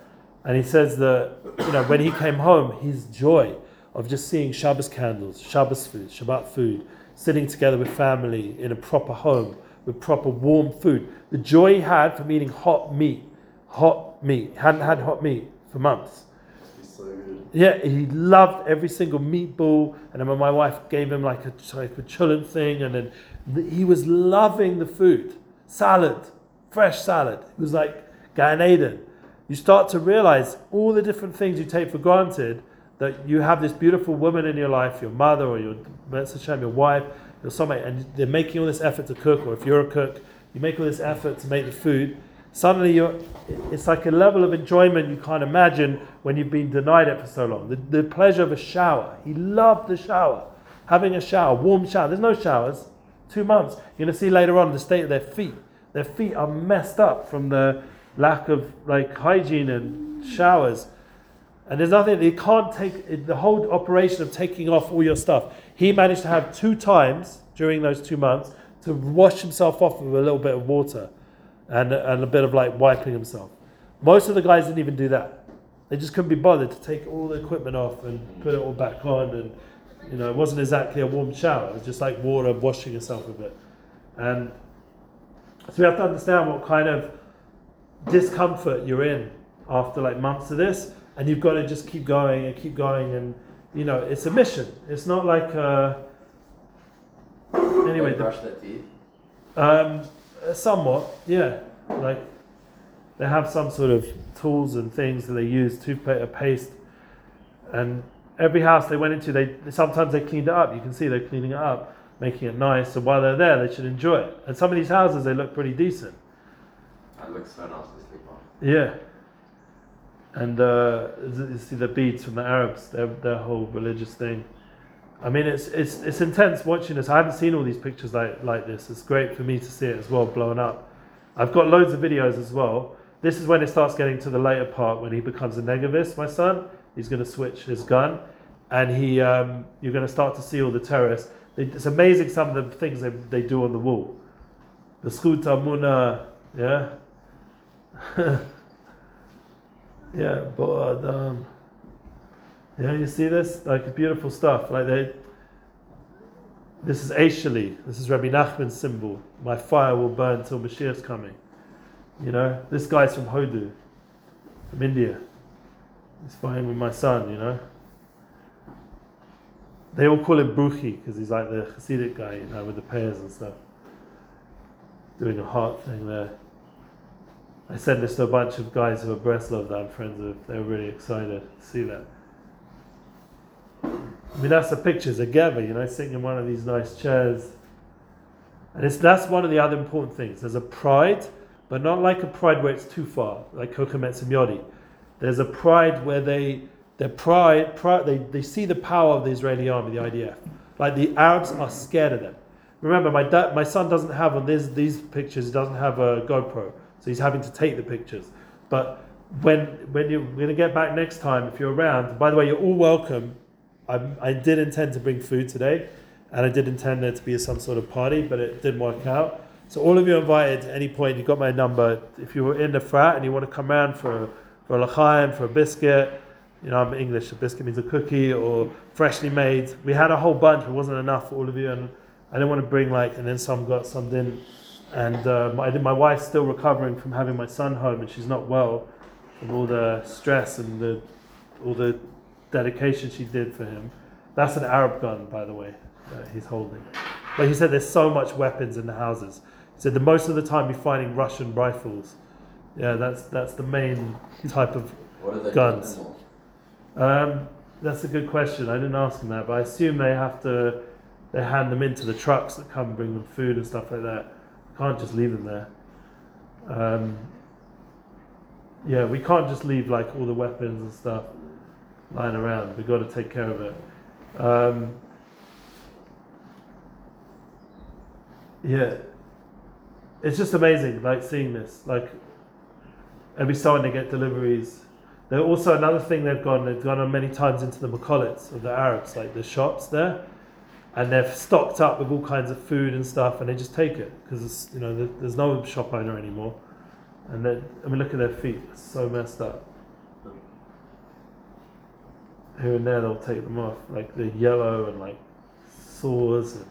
And he says that you know when he came home, his joy of just seeing Shabbos candles, Shabbos food, Shabbat food, sitting together with family in a proper home with proper warm food. The joy he had from eating hot meat, hot meat. Hadn't had hot meat for months. Yeah, he loved every single meatball. And then my wife gave him like a, like a chulent thing, and then the, he was loving the food. Salad, fresh salad. It was like Gan Eden. You start to realize all the different things you take for granted that you have this beautiful woman in your life, your mother or your Hashem, your wife, your soulmate, and they're making all this effort to cook, or if you're a cook, you make all this effort to make the food. Suddenly, you're, it's like a level of enjoyment you can't imagine when you've been denied it for so long. The, the pleasure of a shower. He loved the shower, having a shower, warm shower. There's no showers. Two months. You're going to see later on the state of their feet. Their feet are messed up from the lack of like hygiene and showers. And there's nothing, you can't take the whole operation of taking off all your stuff. He managed to have two times during those two months to wash himself off with a little bit of water and, and a bit of like wiping himself. Most of the guys didn't even do that. They just couldn't be bothered to take all the equipment off and put it all back on. And, you know, it wasn't exactly a warm shower, it was just like water washing yourself with it. And so we have to understand what kind of discomfort you're in after like months of this, and you've got to just keep going and keep going, and you know it's a mission. It's not like uh, anyway. They brush their teeth. um, somewhat, yeah. Like they have some sort of tools and things that they use, toothpaste, paste, and every house they went into, they sometimes they cleaned it up. You can see they're cleaning it up, making it nice. So while they're there, they should enjoy it. And some of these houses, they look pretty decent. That looks so nice to sleep on. Yeah. And uh, you see the beads from the Arabs, their, their whole religious thing. I mean, it's, it's, it's intense watching this. I haven't seen all these pictures like, like this. It's great for me to see it as well, blown up. I've got loads of videos as well. This is when it starts getting to the later part when he becomes a negavist, my son. He's going to switch his gun. And he, um, you're going to start to see all the terrorists. It's amazing some of the things they, they do on the wall. The Skuta Muna, yeah? Yeah, but um, yeah, you see this like beautiful stuff. Like they, this is Aishali. This is Rabbi Nachman's symbol. My fire will burn till Mashiach's coming. You know, this guy's from Hodu, from India. He's fighting with my son. You know. They all call him Bruchi because he's like the Hasidic guy, you know, with the pears and stuff. Doing a heart thing there. I sent this to a bunch of guys who are Breslov that I'm friends with. They were really excited to see that. I mean, that's the pictures together, you know, sitting in one of these nice chairs. And it's, that's one of the other important things. There's a pride, but not like a pride where it's too far, like Kokomet Yodi. There's a pride where they, their pride, pride they, they see the power of the Israeli army, the IDF. Like the Arabs are scared of them. Remember, my, dad, my son doesn't have on this, these pictures, he doesn't have a GoPro, so he's having to take the pictures. But when when you're going to get back next time, if you're around, by the way, you're all welcome. I, I did intend to bring food today, and I did intend there to be some sort of party, but it didn't work out. So all of you are invited at any point. You've got my number. If you were in Efrat and you want to come around for for a l'chaim, for a biscuit, you know I'm English. A biscuit means a cookie or freshly made. We had a whole bunch. It wasn't enough for all of you, and I didn't want to bring like, and then some got, some didn't. And uh, my my wife's still recovering from having my son home, and she's not well from all the stress and the all the dedication she did for him. That's an Arab gun, by the way, that he's holding. But he said there's so much weapons in the houses. He said the most of the time you're finding Russian rifles. Yeah, that's that's the main type of What are they Guns. um, that's a good question. I didn't ask him that, but I assume they have to they hand them into the trucks that come bring them food and stuff like that. Can't just leave them there. Um, yeah, we can't just leave like all the weapons and stuff lying around. We've got to take care of it. Um, yeah, it's just amazing, like seeing this. Like every often they get deliveries. They're also another thing they've gone. They've gone on many times into the Makolets of the Arabs, like the shops there, and they're stocked up with all kinds of food and stuff, and they just take it because you know there's no shop owner anymore. And they, I mean, look at their feet; it's so messed up. Here and there, they'll take them off, like they're yellow and like sores, and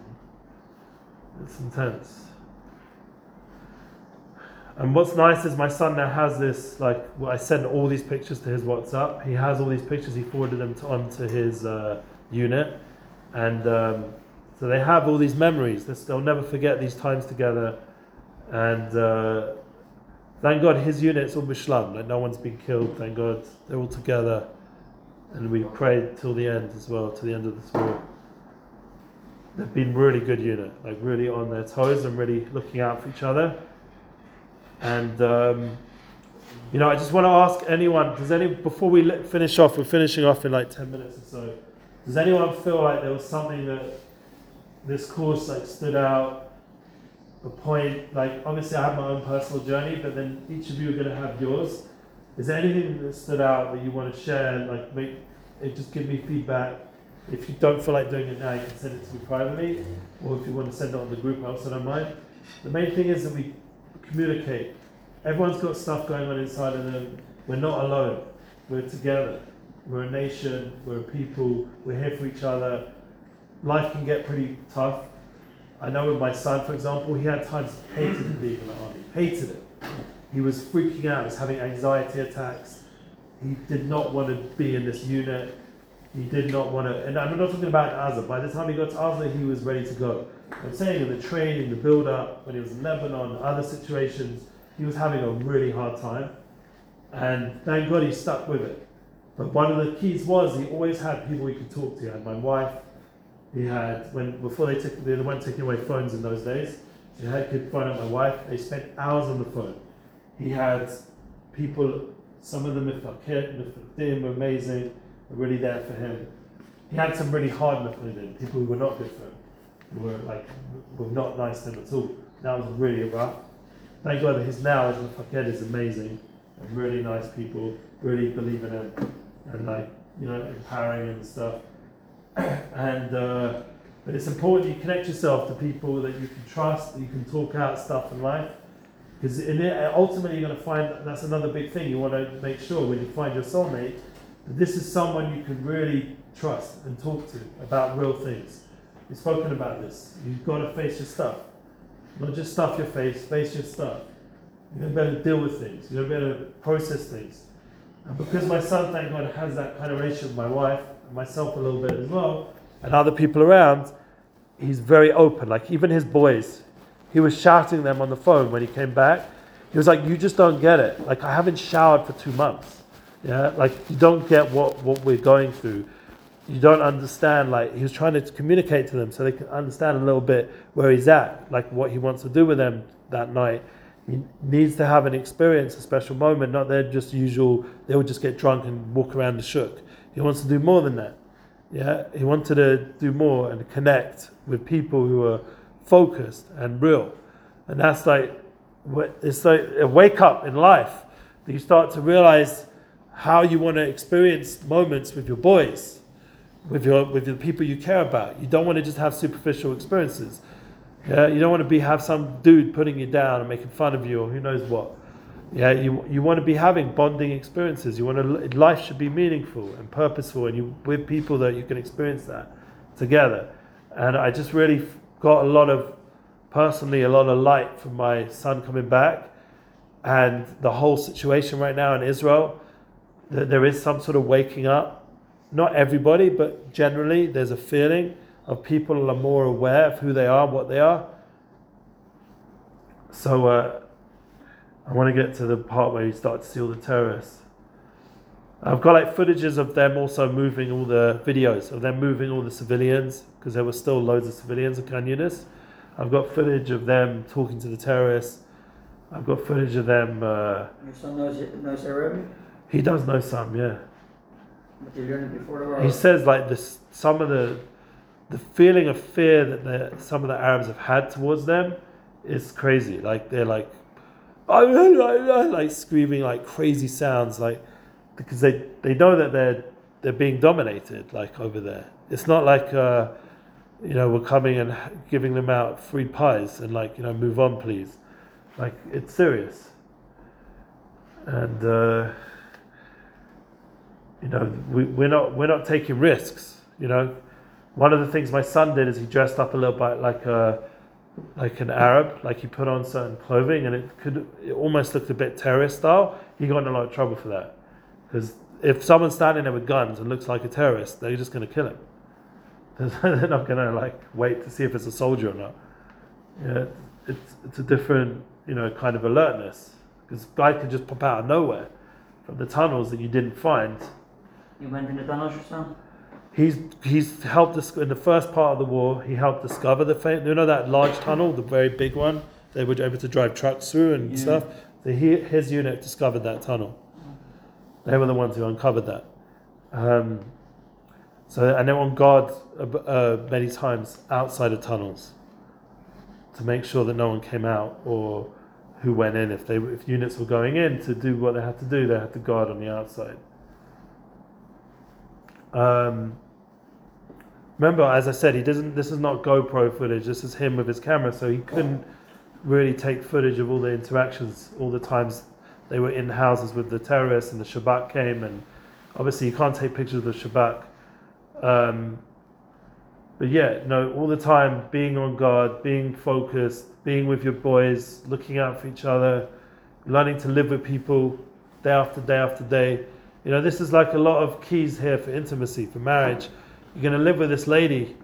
it's intense. And what's nice is my son now has this like well, I send all these pictures to his WhatsApp. He has all these pictures. He forwarded them to, onto his uh, unit, and um, so they have all these memories. They'll never forget these times together. And uh, thank God his unit's all bishlam. Like no one's been killed. Thank God they're all together, and we prayed till the end as well, to the end of this war. They've been really good unit, like really on their toes and really looking out for each other. And um, you know, I just want to ask anyone: Does any before we finish off? We're finishing off in like ten minutes or so. Does anyone feel like there was something that this course like stood out? A point, like obviously I have my own personal journey, but then each of you are going to have yours. Is there anything that stood out that you want to share? Like, make it just give me feedback. If you don't feel like doing it now, you can send it to me privately, or if you want to send it on the group, I also don't mind. The main thing is that we communicate. Everyone's got stuff going on inside of them. We're not alone. We're together. We're a nation. We're a people. We're here for each other. Life can get pretty tough. I know with my son, for example, he had times he hated being in the army. Hated it. He was freaking out. He was having anxiety attacks. He did not want to be in this unit. He did not want to. And I'm not talking about Azza. By the time he got to Azza, he was ready to go. I'm saying in the training, the build up, when he was in Lebanon, other situations, he was having a really hard time. And thank God he stuck with it. But one of the keys was he always had people he could talk to. He had my wife. He had when before they took they weren't taking away phones in those days. He had could phone up my wife. They spent hours on the phone. He had people. Some of them, if I if they were amazing, were really there for him. He had some really hard Muflidim, people who were not good for him, who were like were not nice to him at all. That was really rough. Thank God that his now as Mufaked is amazing and really nice people, really believe in him and like you know empowering and stuff. and uh, but it's important you connect yourself to people that you can trust, that you can talk out stuff in life. Because ultimately you're going to find that that's another big thing. You want to make sure when you find your soulmate that this is someone you can really trust and talk to about real things. We've spoken about this. You've got to face your stuff. Not just stuff your face, face your stuff. You're going to better deal with things. You're going to better process things. Because my son, thank God, has that kind of relationship with my wife, and myself a little bit as well, and other people around, he's very open. Like even his boys, he was shouting them on the phone when he came back. He was like, "You just don't get it. Like I haven't showered for two months. Yeah, like you don't get what what we're going through. You don't understand. Like he was trying to communicate to them so they can understand a little bit where he's at, like what he wants to do with them that night. He needs to have an experience, a special moment, not their just usual. They would just get drunk and walk around the shuk. He wants to do more than that. Yeah, he wanted to do more and connect with people who are focused and real, and that's like it's like a wake up in life. You start to realize how you want to experience moments with your boys, with your with the people you care about. You don't want to just have superficial experiences. Yeah, you don't want to be have some dude putting you down and making fun of you or who knows what. Yeah, you you want to be having bonding experiences. You want to life should be meaningful and purposeful, and you with people that you can experience that together. And I just really got a lot of personally a lot of light from my son coming back and the whole situation right now in Israel. That there is some sort of waking up. Not everybody, but generally, there's a feeling of people are more aware of who they are, what they are. So uh, I want to get to the part where you start to see all the terrorists. I've got like footages of them also moving all the videos of them moving all the civilians because there were still loads of civilians in Khan Yunis. I've got footage of them talking to the terrorists. I've got footage of them. Uh, Your son knows, knows Arabic? he does know some, yeah. But you learned it before the war? He says like this. Some of the the feeling of fear that the, some of the Arabs have had towards them is crazy. Like they're like, I'm like screaming like crazy sounds, like because they they know that they're they're being dominated like over there. It's not like uh, you know we're coming and giving them out free pies and like you know move on please. Like it's serious. And uh, you know we, we're not we're not taking risks. You know, one of the things my son did is he dressed up a little bit like a like an Arab, like he put on certain clothing, and it could it almost looked a bit terrorist style. He got in a lot of trouble for that because if someone's standing there with guns and looks like a terrorist, they're just going to kill him. they're not going to like wait to see if it's a soldier or not. Yeah, it's it's a different you know kind of alertness because guy could just pop out of nowhere from the tunnels that you didn't find. You went in the tunnels, your son? He's he's helped us in the first part of the war. He helped discover the fam- you know that large tunnel, the very big one. They were able to drive trucks through and Yeah. stuff. So he, his unit discovered that tunnel. They were the ones who uncovered that. Um, so and they were on guard uh, uh, many times outside of tunnels to make sure that no one came out or who went in. If they if units were going in to do what they had to do, they had to guard on the outside. Um, remember, as I said, he doesn't. This is not GoPro footage. This is him with his camera, so he couldn't really take footage of all the interactions, all the times they were in houses with the terrorists and the Shabak came, and obviously you can't take pictures of the Shabak. Um, but yeah, no, all the time being on guard, being focused, being with your boys, looking out for each other, learning to live with people day after day after day. You know, this is like a lot of keys here for intimacy, for marriage. You're going to live with this lady,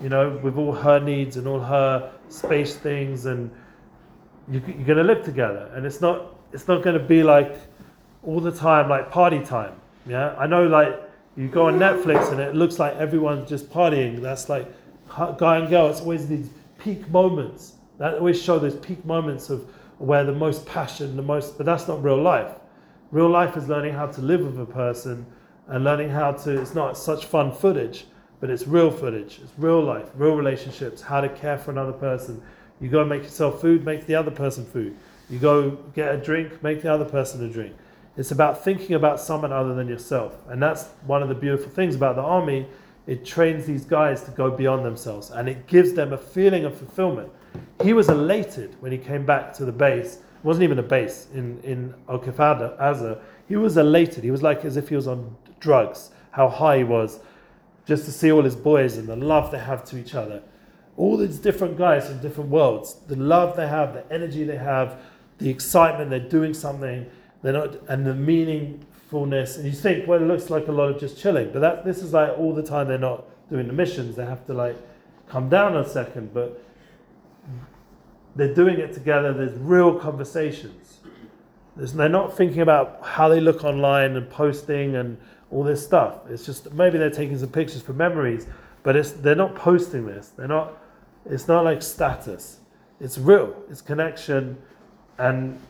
you know, with all her needs and all her space things, and you, you're going to live together. And it's not, it's not going to be like all the time, like party time. Yeah, I know, like you go on Netflix and it looks like everyone's just partying. That's like guy and girl. It's always these peak moments that always show those peak moments of where the most passion, the most. But that's not real life. Real life is learning how to live with a person and learning how to. It's not such fun footage, but it's real footage. It's real life, real relationships. How to care for another person. You go and make yourself food, make the other person food. You go get a drink, make the other person a drink. It's about thinking about someone other than yourself. And that's one of the beautiful things about the army. It trains these guys to go beyond themselves and it gives them a feeling of fulfillment. He was elated when he came back to the base. Wasn't even a base in, in Otef, Azza. He was elated. He was like as if he was on drugs, how high he was, just to see all his boys and the love they have to each other. All these different guys from different worlds, the love they have, the energy they have, the excitement, they're doing something they're not, and the meaningfulness. And you think, well, it looks like a lot of just chilling, but that this is like all the time they're not doing the missions. They have to like come down a second, but they're doing it together. There's real conversations. There's, they're not thinking about how they look online and posting and all this stuff. It's just maybe they're taking some pictures for memories, but it's they're not posting this. They're not. It's not like status. It's real. It's connection, and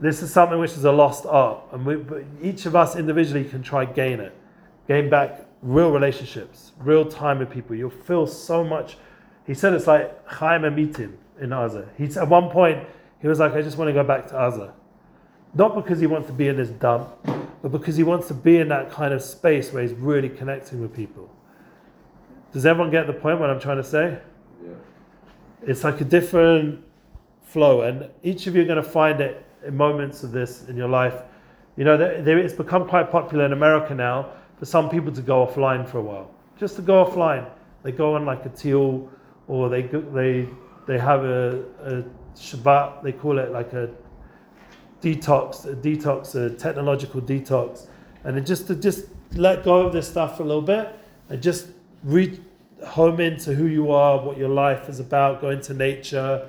this is something which is a lost art, and we, each of us individually can try gain it, gain back real relationships, real time with people. You'll feel so much. He said it's like Chaim meeting in Azza. He at one point he was like, I just want to go back to Azza, not because he wants to be in this dump, but because he wants to be in that kind of space where he's really connecting with people. Does everyone get the point? What I'm trying to say? Yeah. It's like a different flow, and each of you are going to find it in moments of this in your life. You know, there, there, it's become quite popular in America now for some people to go offline for a while, just to go offline. They go on like a tiyul, or they go, they they have a, a Shabbat. They call it like a detox, a detox, a technological detox, and it just to just let go of this stuff for a little bit and just re home into who you are, what your life is about, go into nature.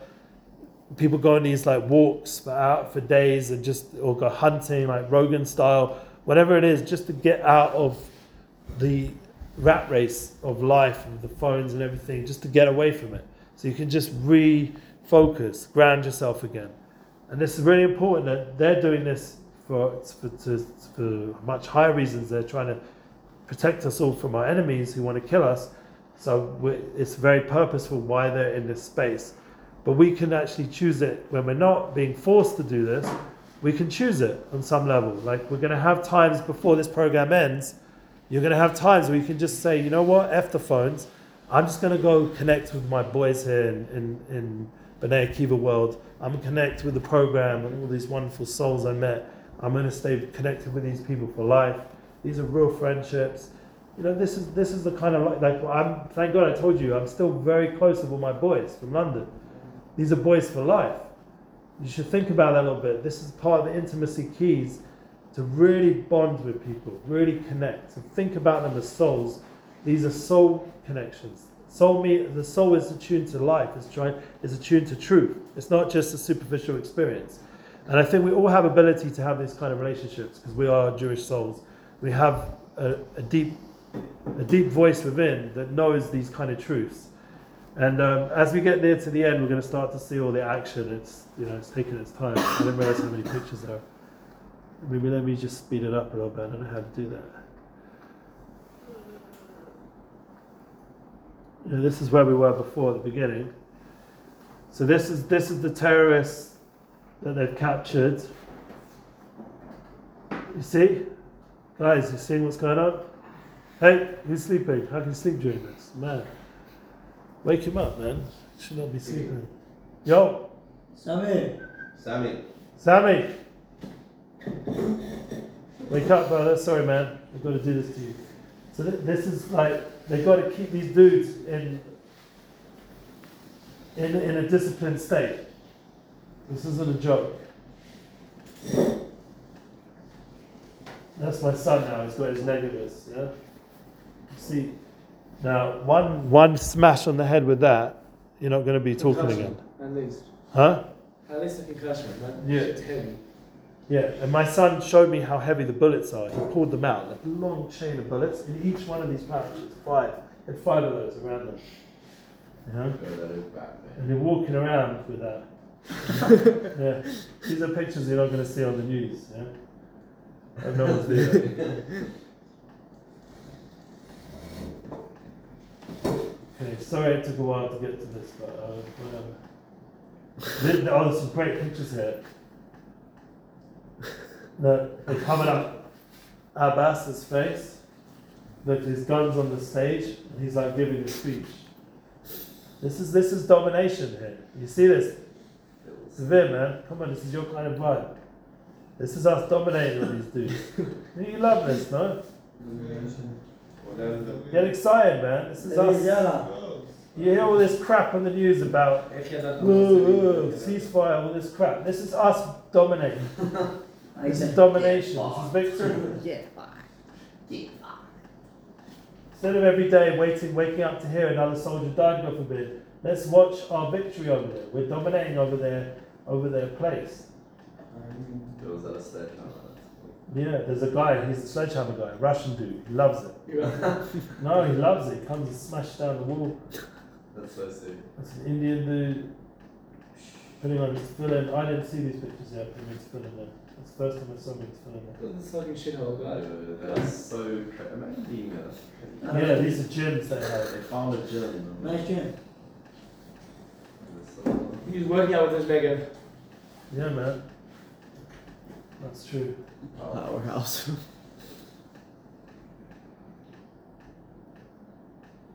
People go on these like walks for out for days and just or go hunting like Rogan style, whatever it is, just to get out of the rat race of life and the phones and everything, just to get away from it. So you can just refocus, ground yourself again. And this is really important that they're doing this for, for, to, for much higher reasons. They're trying to protect us all from our enemies who want to kill us. So it's very purposeful why they're in this space. But we can actually choose it when we're not being forced to do this. We can choose it on some level. Like we're going to have times before this program ends. You're going to have times where you can just say, you know what, F the phones. I'm just going to go connect with my boys here in, in, in Bnei Akiva world. I'm going to connect with the program and all these wonderful souls I met. I'm going to stay connected with these people for life. These are real friendships. You know, this is this is the kind of like, like I'm. Thank God I told you I'm still very close with all my boys from London. These are boys for life. You should think about that a little bit. This is part of the intimacy keys to really bond with people, really connect. So think about them as souls. These are soul connections. Soul me the soul is attuned to life, is trying is attuned to truth. It's not just a superficial experience. And I think we all have ability to have these kind of relationships because we are Jewish souls. We have a, a deep a deep voice within that knows these kind of truths. And um, as we get near to the end, we're going to start to see all the action. It's you know it's taking its time. I didn't realize how many pictures there. are. Maybe let me just speed it up a little bit. I don't know how to do that. You know, this is where we were before the beginning. So this is this is the terrorists that they've captured. You see, guys, you seeing what's going on? Hey, who's sleeping? How can you sleep during this, man? Wake him up, man. He should not be sleeping. Yo, Sammy. Sammy. Sammy. Wake up, brother. Sorry, man. I've got to do this to you. So th- this is like they got to keep these dudes in in in a disciplined state. This isn't a joke. That's my son now. He's got his negatives. Yeah. See, now one one smash on the head with that, you're not going to be talking again, At least. huh? At least a concussion, man. Yeah. Yeah, and my son showed me how heavy the bullets are. He pulled them out, like a long chain of bullets in each one of these pouches. Five. Had five of those around them. You know? That is bad, man. And you're walking around with that. yeah. These are pictures you're not going to see on the news. Yeah. No one's that. Okay, sorry it took a while to get to this, but uh, whatever. There- there- oh, there's some great pictures here. Look, they're coming up Abbas's face. that his guns on the stage, and he's like giving a speech. This is this is domination here. You see this? Severe man. Come on, this is your kind of vibe. This is us dominating all these dudes. you love this, no? That Get excited, man. This is us. You hear all this crap on the news about whoa, whoa, ceasefire, all this crap. This is us dominating. This is domination. This is victory. Instead of every day waiting, waking up to hear another soldier died, God forbid, let's watch our victory over there. We're dominating over their over their place. It was at a sledgehammer. Yeah, there's a guy, he's a sledgehammer guy, Russian dude, he loves it. No, he loves it. He comes and smashes down the wall. That's so sick. That's an Indian dude. Putting on his fill in. I didn't see these pictures yet, but he's fill in there. That's the first time I saw him fill in there. This fucking shithole guy. That's so cra- Imagine being there. Yeah, these are gyms they have. They found a gym. Nice gym. It's so- He was working out with his Megan. Yeah, man. That's true. Powerhouse.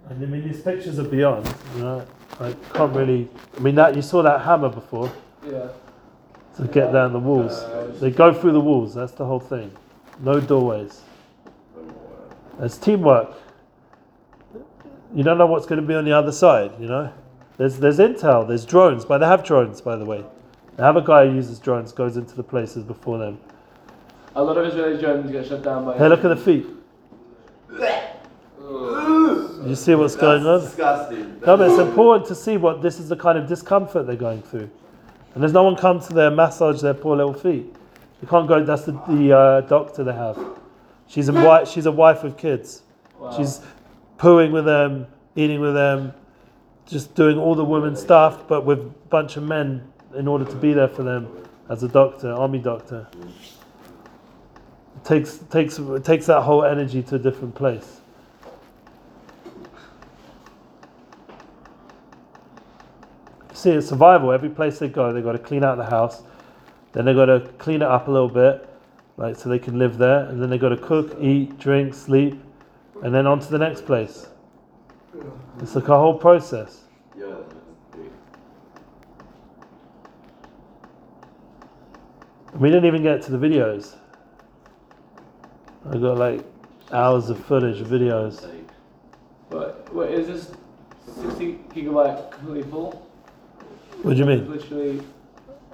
And I mean, these pictures are beyond. You know, I can't really. I mean, that you saw that hammer before Yeah. To get down the walls. They go through the walls. That's the whole thing. No doorways. It's teamwork. You don't know what's going to be on the other side. You know. There's there's intel. There's drones, but they have drones, by the way. They have a guy who uses drones, goes into the places before them. A lot of Israeli drones get shut down by. Hey, look at the feet. You see what's going on? Disgusting. No, but it's important to see what this is the kind of discomfort they're going through. And there's no one come to their massage their poor little feet. You can't go. That's the, the uh, doctor they have. She's a wife. She's a wife with kids. Wow. She's pooing with them, eating with them, just doing all the women stuff, but with a bunch of men in order to be there for them as a doctor, army doctor. It takes takes it takes that whole energy to a different place. See, it's survival. Every place they go, they've got to clean out the house. Then they've got to clean it up a little bit, like so they can live there. And then they've got to cook, eat, drink, sleep, and then on to the next place. It's like a whole process. Yeah. We didn't even get to the videos. I got like hours of footage, of videos. But wait, is this 60 gigabyte completely full? What do you mean? Literally.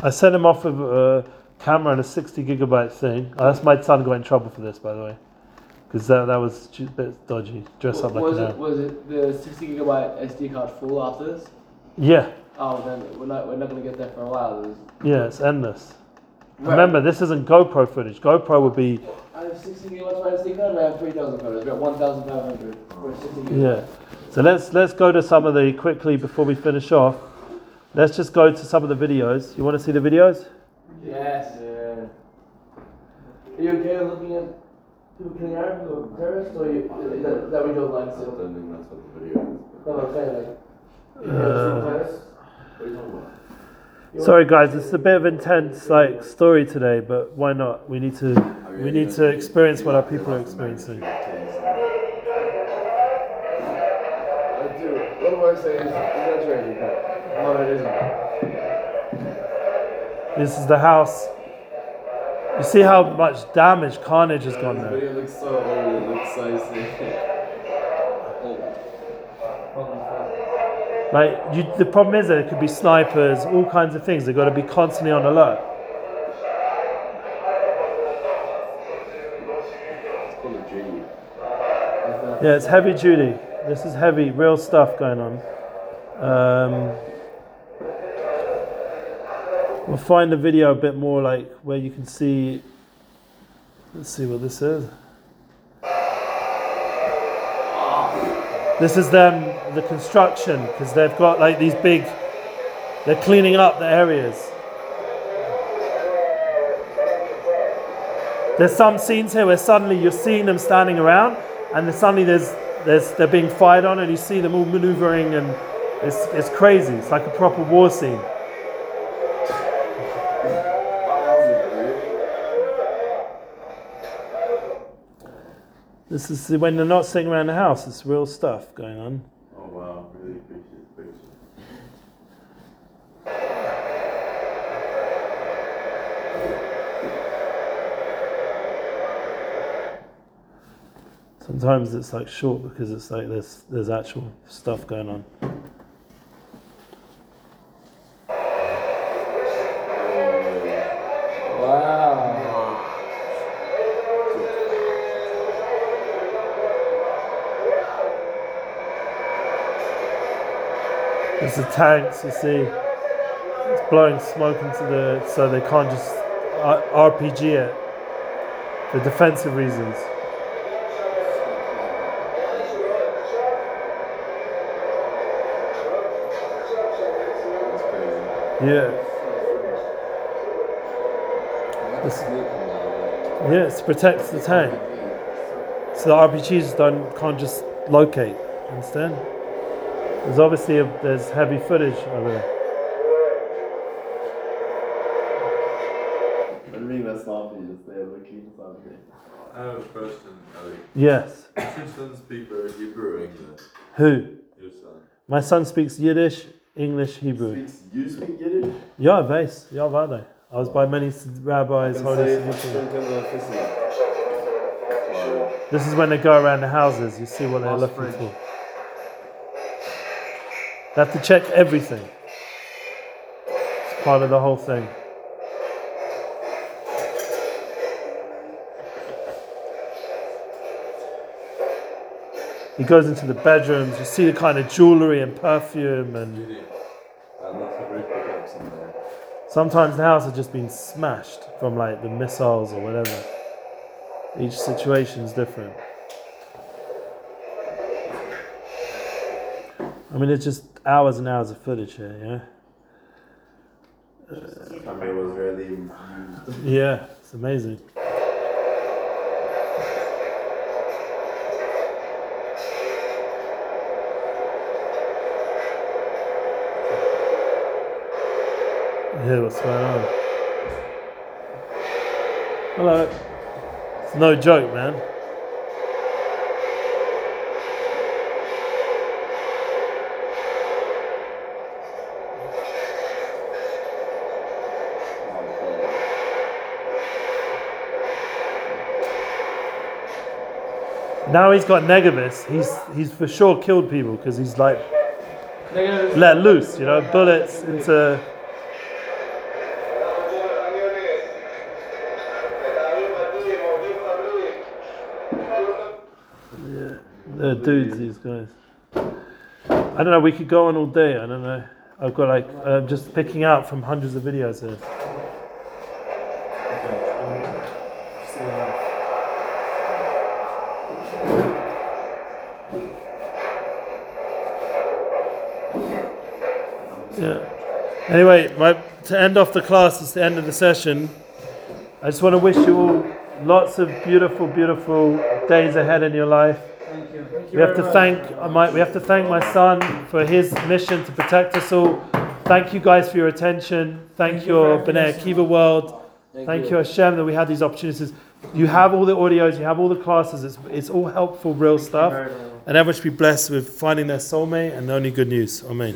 I sent him off with a camera and a 60 gigabyte thing. Oh, that's my son got in trouble for this, by the way, because that, that was a bit dodgy. Dress up like was it was it the 60 gigabyte SD card full after this? Yeah, Oh, then we're not we're not gonna get there for a while. There's- yeah, it's endless. Remember, this isn't GoPro footage. GoPro would be I have 60 gigabytes for SD card and I have 3,000 photos. We're at 1,500 for 60 gigabytes. Yeah. So let's let's go to some of the quickly before we finish off. Let's just go to some of the videos. You want to see the videos? Yes. Yeah. Are you okay looking at people killing Arabs or terrorists, or you, is that, is that we don't like? I don't think that's what the video is. that's what I'm saying. Like, Uh. What are you talking about? Sorry guys, it's a bit of intense like story today, but why not? We need to we need to experience what our people are experiencing. I do. What do I say is exaggerated, but no, it isn't. This is the house. You see how much damage, carnage has gone This there. video looks so old, it looks so sick. Like you, the problem is that it could be snipers, all kinds of things. They've got to be constantly on alert. It's called a G. Yeah, it's heavy duty. This is heavy, real stuff going on. Um, we'll find a video a bit more like where you can see. Let's see what this is. This is them, the construction, because they've got like these big. They're cleaning up the areas. There's some scenes here where suddenly you're seeing them standing around, and then suddenly there's there's they're being fired on, and you see them all maneuvering, and it's it's crazy. It's like a proper war scene. This is when they're not sitting around the house. It's real stuff going on. Oh wow, really appreciate the picture. Sometimes it's like short because it's like there's there's actual stuff going on. There's the tanks, you see. It's blowing smoke into the so they can't just uh, RPG it for defensive reasons. Yeah, now, yeah, it protects the tank. So the RPGs don't can't just locate. Understand? There's obviously a, there's heavy footage over there. like. I mean, that's not me, just there looking something. I have a question, Ali. Yes. Simpsons speak both Hebrew or English? Who? Your son. My son speaks Yiddish, English, Hebrew. Speaks, you speak Yiddish? Ja, weiß. Ja, warte. I was by many rabbis, holy säga Siddiqui. sjunkande fissen. This is when they go around the houses. You see what they're looking for. They have to check everything. It's part of the whole thing. He goes into the bedrooms, you see the kind of jewellery and perfume, and Really, I'd love to break the up someday. sometimes the house has just been smashed from like the missiles or whatever. Each situation is different. I mean, it's just hours and hours of footage here, yeah? Camera was rarely used. Yeah, it's amazing. Yeah, what's going on? Hello. It's no joke, man. Now he's got Negavis. He's he's for sure killed people because he's like let loose, you know, bullets into. Yeah, they're dudes. These guys. I don't know. We could go on all day. I don't know. I've got like I'm just picking out from hundreds of videos here. Yeah. Anyway, my, to end off the class, it's the end of the session. I just want to wish you all lots of beautiful, beautiful days ahead in your life. Thank you. We have to thank uh, my, we have to thank my son for his mission to protect us all. Thank you guys for your attention. Thank, Thank you your for Bnei. Akiva world. Thank you Hashem that we had these opportunities. You have all the audios, you have all the classes. It's, it's all helpful, real stuff. And everyone should be blessed with finding their soulmate and only good news. Amen.